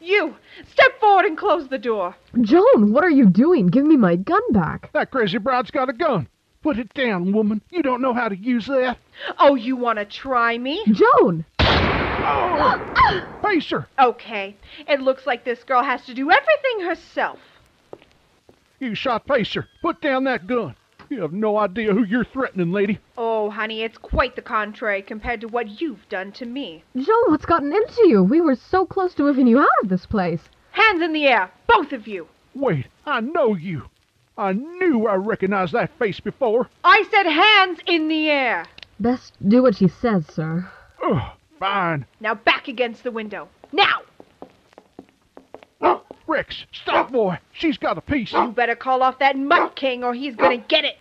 You! Step forward and close the door. Joan, what are you doing? Give me my gun back. That crazy broad's got a gun. Put it down, woman. You don't know how to use that. Oh, you want to try me? Joan! Pacer! Okay. It looks like this girl has to do everything herself. You shot Pacer. Put down that gun. You have no idea who you're threatening, lady. Oh, honey, it's quite the contrary compared to what you've done to me. Joan, what's gotten into you? We were so close to moving you out of this place. Hands in the air, both of you. Wait, I know you. I knew I recognized that face before. I said hands in the air. Best do what she says, sir. Ugh, fine. Now back against the window. Now! Oh, Rex, stop, boy. She's got a piece. You better call off that mutt king or he's gonna get it.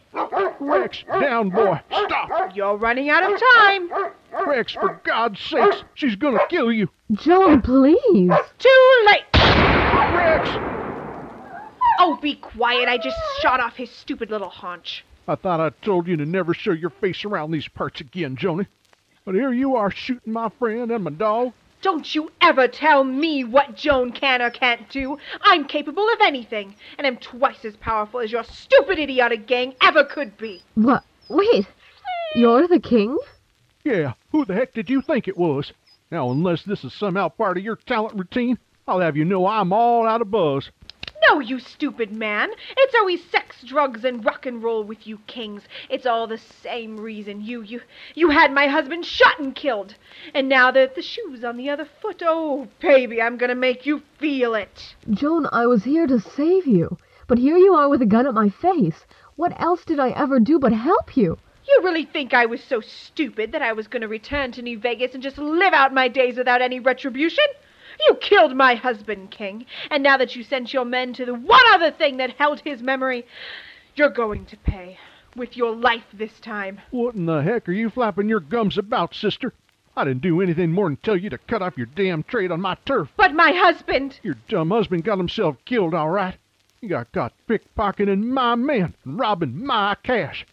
Rex, down, boy. Stop. You're running out of time. Rex, for God's sakes, she's gonna kill you. Joan, please. Too late. Rex! Oh, be quiet. I just shot off his stupid little haunch. I thought I told you to never show your face around these parts again, Joni. But here you are shooting my friend and my dog. Don't you ever tell me what Joan can or can't do. I'm capable of anything, and am twice as powerful as your stupid idiotic gang ever could be. What? Wait. You're the king? Yeah, who the heck did you think it was? Now, unless this is somehow part of your talent routine, I'll have you know I'm all out of buzz. No, you stupid man. It's always sex, drugs, and rock and roll with you kings. It's all the same reason. You, you, you had my husband shot and killed. And now that the shoe's on the other foot, oh, baby, I'm gonna make you feel it. Joan, I was here to save you. But here you are with a gun at my face. What else did I ever do but help you? You really think I was so stupid that I was gonna return to New Vegas and just live out my days without any retribution? You killed my husband, King, and now that you sent your men to the one other thing that held his memory, you're going to pay. With your life this time. What in the heck are you flapping your gums about, sister? I didn't do anything more than tell you to cut off your damn trade on my turf. But my husband! Your dumb husband got himself killed, all right. He got caught pickpocketing my men and robbing my cash.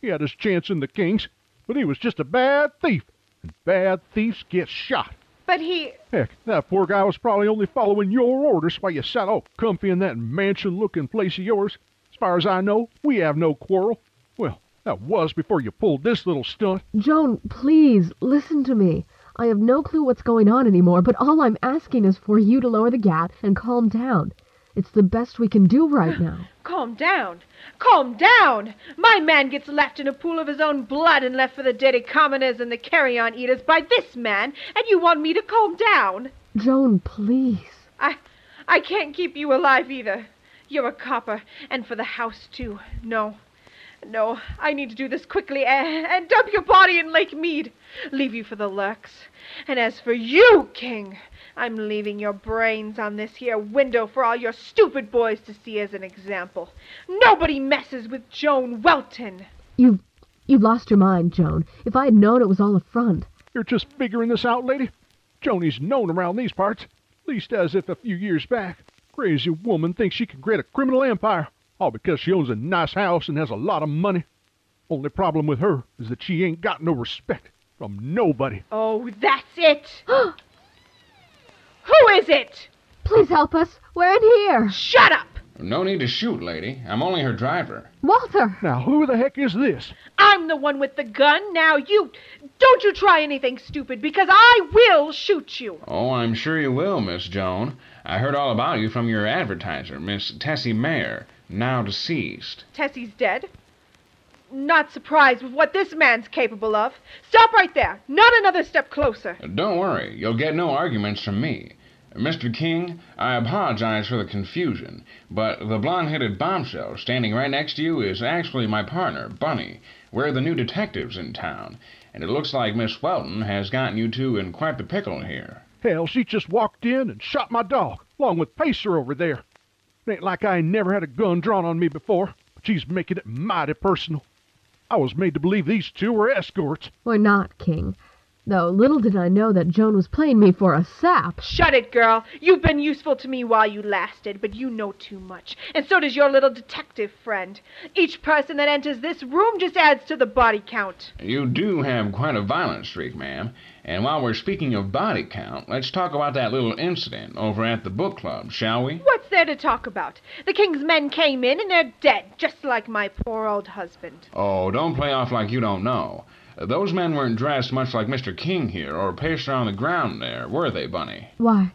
He had his chance in the Kings, but he was just a bad thief, and bad thieves get shot. But he. Heck, that poor guy was probably only following your orders while you sat all comfy in that mansion-looking place of yours. As far as I know, we have no quarrel. Well, that was before you pulled this little stunt. Joan, please, listen to me. I have no clue what's going on anymore, but all I'm asking is for you to lower the gat and calm down. It's the best we can do right now. Calm down. Calm down. My man gets left in a pool of his own blood and left for the dirty commoners and the carrion eaters by this man, and you want me to calm down? Joan, please. I I can't keep you alive either. You're a copper, and for the house too. No. No, I need to do this quickly and, and dump your body in Lake Mead. Leave you for the lurks. And as for you, King, I'm leaving your brains on this here window for all your stupid boys to see as an example. Nobody messes with Joan Welton. You've you've lost your mind, Joan. If I had known it was all a front. You're just figuring this out, lady? Joni's known around these parts, at least as if a few years back. Crazy woman thinks she can create a criminal empire, all because she owns a nice house and has a lot of money. Only problem with her is that she ain't got no respect from nobody. Oh, that's it. Who is it? Please help us. We're in here. Shut up! No need to shoot, lady. I'm only her driver. Walter! Now, who the heck is this? I'm the one with the gun. Now you. Don't you try anything stupid, because I will shoot you. Oh, I'm sure you will, Miss Joan. I heard all about you from your advertiser, Miss Tessie Mayer, now deceased. Tessie's dead. Not surprised with what this man's capable of. Stop right there. Not another step closer. Don't worry, you'll get no arguments from me. Mr. King, I apologize for the confusion, but the blonde-headed bombshell standing right next to you is actually my partner, Bunny. We're the new detectives in town, and it looks like Miss Welton has gotten you two in quite the pickle here. Hell, she just walked in and shot my dog, along with Pacer over there. It ain't like I ain't never had a gun drawn on me before, but she's making it mighty personal. I was made to believe these two were escorts. We're not, King. Though little did I know that Joan was playing me for a sap. Shut it, girl. You've been useful to me while you lasted, but you know too much. And so does your little detective friend. Each person that enters this room just adds to the body count. You do have quite a violent streak, ma'am. And while we're speaking of body count, let's talk about that little incident over at the book club, shall we? What's there to talk about? The king's men came in and they're dead, just like my poor old husband. Oh, don't play off like you don't know. Those men weren't dressed much like Mr. King here or Pacer on the ground there, were they, Bunny? Why?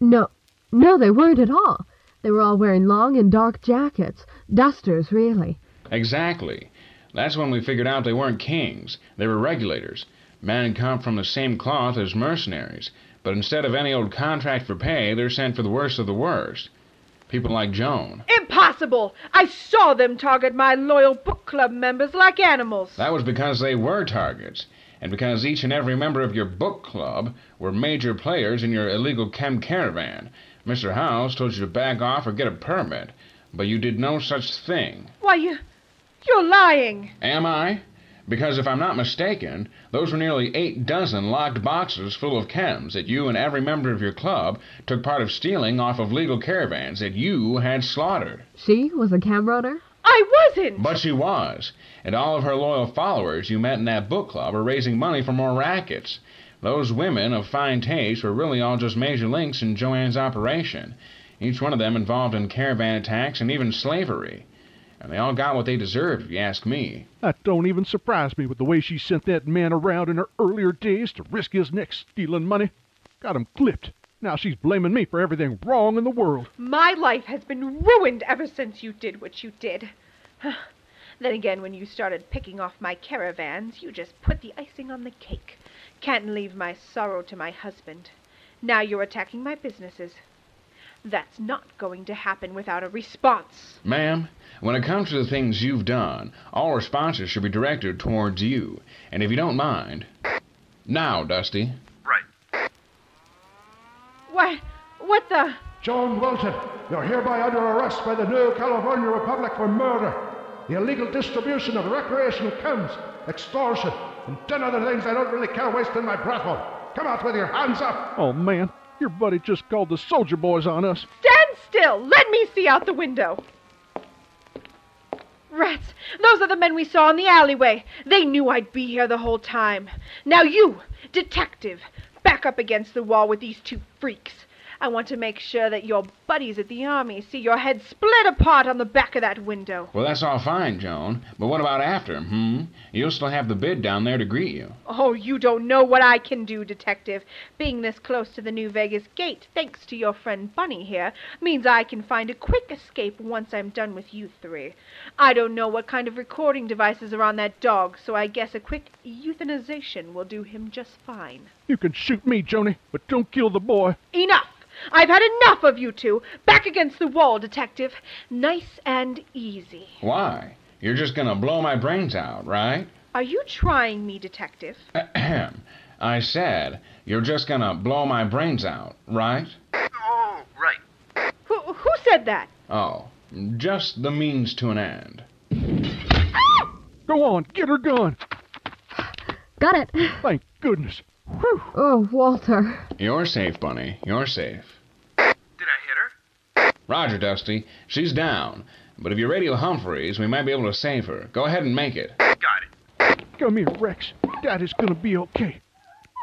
No. No, they weren't at all. They were all wearing long and dark jackets. Dusters, really. Exactly. That's when we figured out they weren't kings. They were regulators. Men come from the same cloth as mercenaries, but instead of any old contract for pay, they're sent for the worst of the worst. People like Joan. Impossible! I saw them target my loyal book club members like animals. That was because they were targets, and because each and every member of your book club were major players in your illegal chem caravan. Mr. House told you to back off or get a permit, but you did no such thing. Why, you. You're lying. Am I? Because if I'm not mistaken, those were nearly eight dozen locked boxes full of chems that you and every member of your club took part of stealing off of legal caravans that you had slaughtered. She was a chem runner? I wasn't! But she was. And all of her loyal followers you met in that book club are raising money for more rackets. Those women of fine taste were really all just major links in Joanne's operation, each one of them involved in caravan attacks and even slavery. And they all got what they deserved, if you ask me. That don't even surprise me with the way she sent that man around in her earlier days to risk his neck stealing money. Got him clipped. Now she's blaming me for everything wrong in the world. My life has been ruined ever since you did what you did. then again, when you started picking off my caravans, you just put the icing on the cake. Can't leave my sorrow to my husband. Now you're attacking my businesses. That's not going to happen without a response. Ma'am, when it comes to the things you've done, all responses should be directed towards you. And if you don't mind. Now, Dusty. Right. What? What the? Joan Wilton, you're hereby under arrest by the New California Republic for murder, the illegal distribution of recreational chems, extortion, and ten other things I don't really care wasting my breath on. Come out with your hands up. Oh, man. Your buddy just called the soldier boys on us. Stand still! Let me see out the window. Rats! Those are the men we saw in the alleyway. They knew I'd be here the whole time. Now you, detective, back up against the wall with these two freaks. I want to make sure that your buddies at the army see your head split apart on the back of that window. Well, that's all fine, Joan. But what about after, hmm? You'll still have the bid down there to greet you. Oh, you don't know what I can do, detective. Being this close to the New Vegas gate, thanks to your friend Bunny here, means I can find a quick escape once I'm done with you three. I don't know what kind of recording devices are on that dog, so I guess a quick euthanization will do him just fine. You can shoot me, Joni, but don't kill the boy. Enough! I've had enough of you two. Back against the wall, detective. Nice and easy. Why? You're just gonna blow my brains out, right? Are you trying me, detective? Ahem. I said, you're just gonna blow my brains out, right? Oh, right. Who, who said that? Oh, just the means to an end. Ah! Go on, get her gun. Got it. Thank goodness. Whew. Oh, Walter. You're safe, Bunny. You're safe. Did I hit her? Roger, Dusty. She's down. But if you radio Humphreys, we might be able to save her. Go ahead and make it. Got it. Come here, Rex. Daddy's gonna be okay.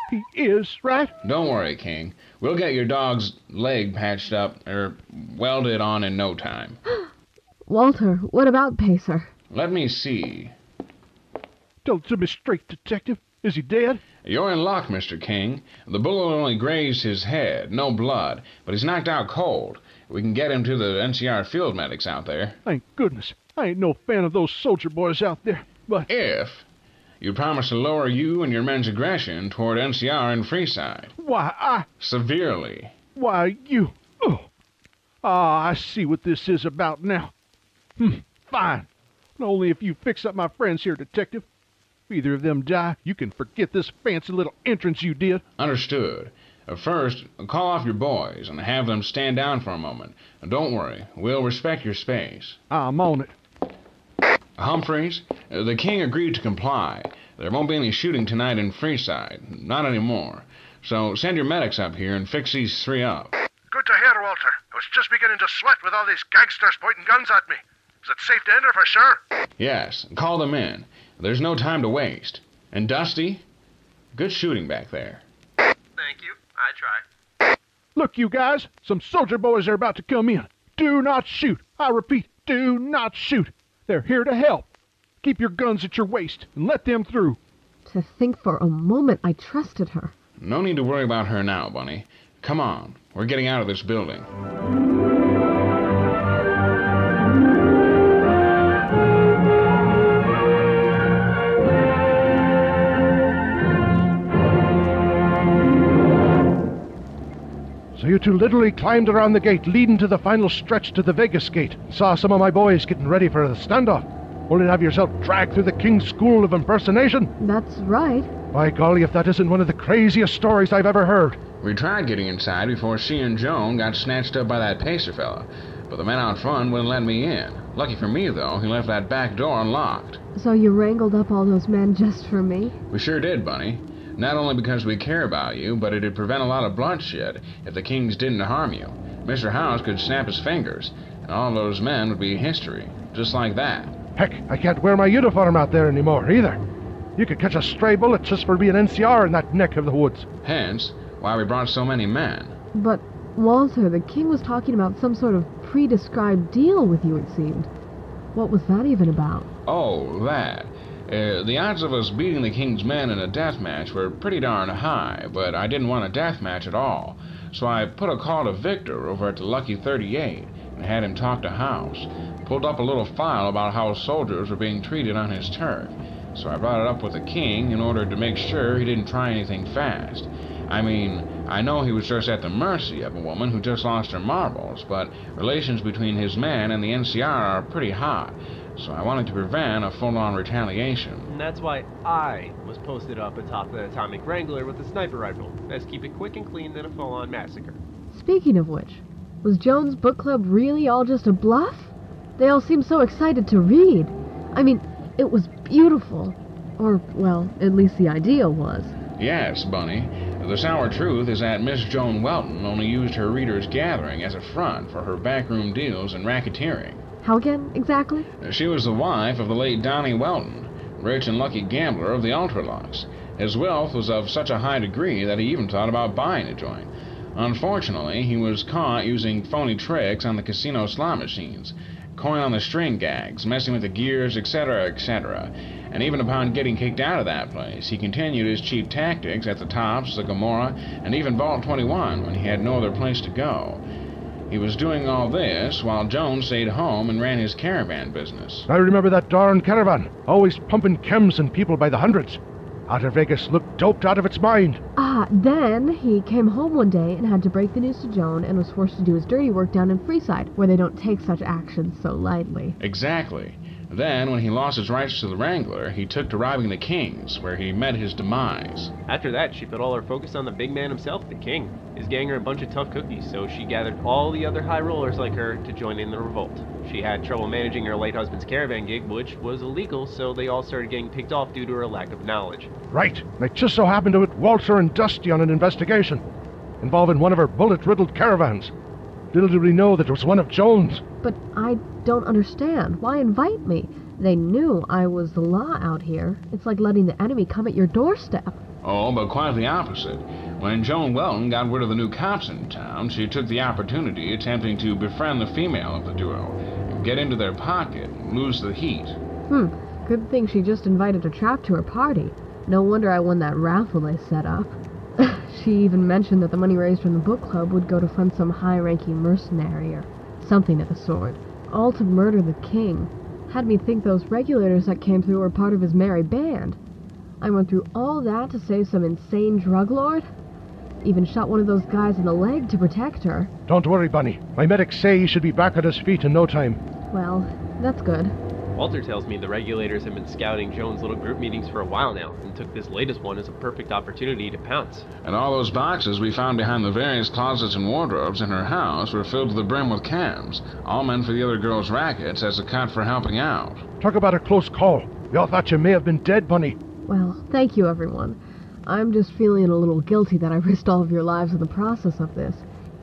He is, right? Don't worry, King. We'll get your dog's leg patched up, or welded on in no time. Walter, what about Pacer? Let me see. Tell it to me straight, Detective. Is he dead? You're in luck, Mr. King. The bullet only grazed his head, no blood, but he's knocked out cold. We can get him to the NCR field medics out there. Thank goodness. I ain't no fan of those soldier boys out there, but. If you promise to lower you and your men's aggression toward NCR and Freeside. Why, I. Severely. Why, you. Oh. Ah, I see what this is about now. Hmm, fine. Only if you fix up my friends here, Detective. If either of them die, you can forget this fancy little entrance you did. Understood. Uh, First, call off your boys and have them stand down for a moment. Uh, Don't worry, we'll respect your space. I'm on it. Humphreys, uh, the king agreed to comply. There won't be any shooting tonight in Freeside. Not anymore. So send your medics up here and fix these three up. Good to hear, Walter. I was just beginning to sweat with all these gangsters pointing guns at me. Is it safe to enter for sure? Yes, call them in. There's no time to waste. And Dusty, good shooting back there. Thank you. I try. Look, you guys, some soldier boys are about to come in. Do not shoot. I repeat, do not shoot. They're here to help. Keep your guns at your waist and let them through. To think for a moment I trusted her. No need to worry about her now, Bunny. Come on, we're getting out of this building. So you two literally climbed around the gate leading to the final stretch to the Vegas gate. Saw some of my boys getting ready for the standoff. Only to have yourself dragged through the King's School of Impersonation. That's right. By golly, if that isn't one of the craziest stories I've ever heard. We tried getting inside before she and Joan got snatched up by that pacer fella, but the man out front wouldn't let me in. Lucky for me, though, he left that back door unlocked. So you wrangled up all those men just for me? We sure did, Bunny. Not only because we care about you, but it'd prevent a lot of bloodshed if the Kings didn't harm you. Mr. House could snap his fingers, and all those men would be history, just like that. Heck, I can't wear my uniform out there anymore, either. You could catch a stray bullet just for being NCR in that neck of the woods. Hence, why we brought so many men. But, Walter, the king was talking about some sort of pre-described deal with you, it seemed. What was that even about? Oh, that. Uh, the odds of us beating the King's men in a death match were pretty darn high, but I didn't want a death match at all. So I put a call to Victor over at the Lucky 38 and had him talk to House. Pulled up a little file about how soldiers were being treated on his turf. So I brought it up with the King in order to make sure he didn't try anything fast. I mean, I know he was just at the mercy of a woman who just lost her marbles, but relations between his men and the NCR are pretty hot. So I wanted to prevent a full-on retaliation. And that's why I was posted up atop the Atomic Wrangler with a sniper rifle. Best keep it quick and clean than a full-on massacre. Speaking of which, was Joan's book club really all just a bluff? They all seemed so excited to read. I mean, it was beautiful. Or, well, at least the idea was. Yes, Bunny. The sour truth is that Miss Joan Welton only used her readers' gathering as a front for her backroom deals and racketeering. How again, exactly? She was the wife of the late Donnie Welton, rich and lucky gambler of the Ultra-Luxe. His wealth was of such a high degree that he even thought about buying a joint. Unfortunately, he was caught using phony tricks on the casino slot machines, coin on the string gags, messing with the gears, etc., etc. And even upon getting kicked out of that place, he continued his cheap tactics at the Tops, the Gomorrah, and even Vault 21 when he had no other place to go. He was doing all this while Jones stayed home and ran his caravan business. I remember that darn caravan, always pumping chems and people by the hundreds. Outer Vegas looked doped out of its mind. Ah, then he came home one day and had to break the news to Joan and was forced to do his dirty work down in Freeside, where they don't take such actions so lightly. Exactly. Then, when he lost his rights to the Wrangler, he took to robbing the Kings, where he met his demise. After that, she put all her focus on the big man himself, the king. His gang are a bunch of tough cookies, so she gathered all the other high rollers like her to join in the revolt. She had trouble managing her late husband's caravan gig, which was illegal, so they all started getting picked off due to her lack of knowledge. Right. They just so happened to hit Walter and Dusty on an investigation involving one of her bullet-riddled caravans. Little did we know that it was one of Joan's. But I don't understand. Why invite me? They knew I was the law out here. It's like letting the enemy come at your doorstep. Oh, but quite the opposite. When Joan Welton got word of the new cops in town, she took the opportunity attempting to befriend the female of the duo, get into their pocket, and lose the heat. Hmm, good thing she just invited a trap to her party. No wonder I won that raffle they set up. She even mentioned that the money raised from the book club would go to fund some high-ranking mercenary or something of the sort. All to murder the king. Had me think those regulators that came through were part of his merry band. I went through all that to save some insane drug lord? Even shot one of those guys in the leg to protect her. Don't worry, Bunny. My medics say he should be back at his feet in no time. Well, that's good. Walter tells me the regulators have been scouting Joan's little group meetings for a while now, and took this latest one as a perfect opportunity to pounce. And all those boxes we found behind the various closets and wardrobes in her house were filled to the brim with cans, all meant for the other girls' rackets as a cut for helping out. Talk about a close call. We all thought you may have been dead, Bunny. Well, thank you, everyone. I'm just feeling a little guilty that I risked all of your lives in the process of this.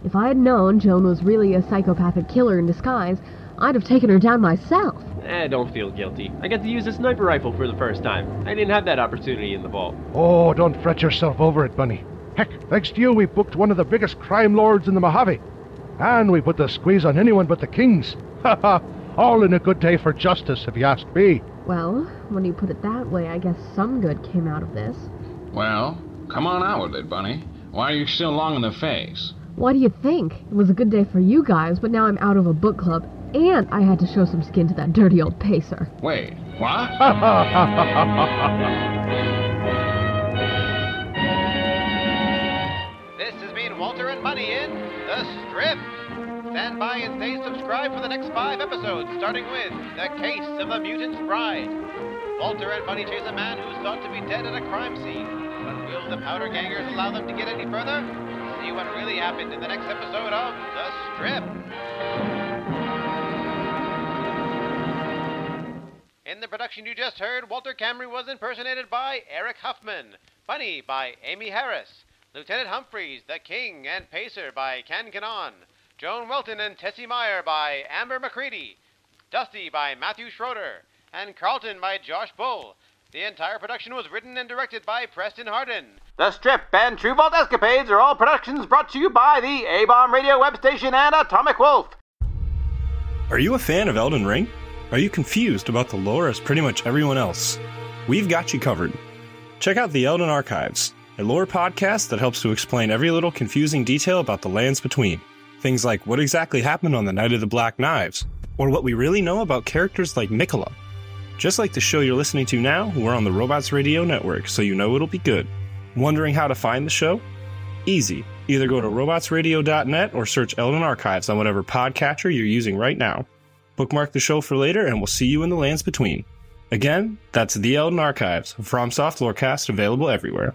If I had known Joan was really a psychopathic killer in disguise, I'd have taken her down myself. Eh, don't feel guilty. I got to use a sniper rifle for the first time. I didn't have that opportunity in the vault. Oh, don't fret yourself over it, Bunny. Heck, thanks to you, we booked one of the biggest crime lords in the Mojave. And we put the squeeze on anyone but the kings. Ha ha! All in a good day for justice, if you ask me. Well, when you put it that way, I guess some good came out of this. Well, come on out with it, Bunny. Why are you still long in the face? Why do you think? It was a good day for you guys, but now I'm out of a book club, and I had to show some skin to that dirty old pacer. Wait, what? This has been Walter and Bunny in The Strip. Stand by and stay subscribed for the next five episodes, starting with The Case of the Mutant's Bride. Walter and Bunny chase a man who's thought to be dead at a crime scene. But will the powder gangers allow them to get any further? See what really happened in the next episode of The Strip. In the production you just heard, Walter Camry was impersonated by Eric Huffman, Bunny by Amy Harris, Lieutenant Humphreys, The King and Pacer by Ken Kanon, Joan Welton and Tessie Meyer by Amber McCready, Dusty by Matthew Schroeder, and Carlton by Josh Bull. The entire production was written and directed by Preston Hardin. The Strip and True Vault Escapades are all productions brought to you by the A-Bomb Radio web station and Atomic Wolf. Are you a fan of Elden Ring? Are you confused about the lore as pretty much everyone else? We've got you covered. Check out the Elden Archives, a lore podcast that helps to explain every little confusing detail about the lands between. Things like what exactly happened on the Night of the Black Knives, or what we really know about characters like Miquella. Just like the show you're listening to now, we're on the Robots Radio Network, so you know it'll be good. Wondering how to find the show? Easy. Either go to robotsradio.net or search Elden Archives on whatever podcatcher you're using right now. Bookmark the show for later, and we'll see you in the lands between. Again, that's The Elden Archives, from Soft Lorecast, available everywhere.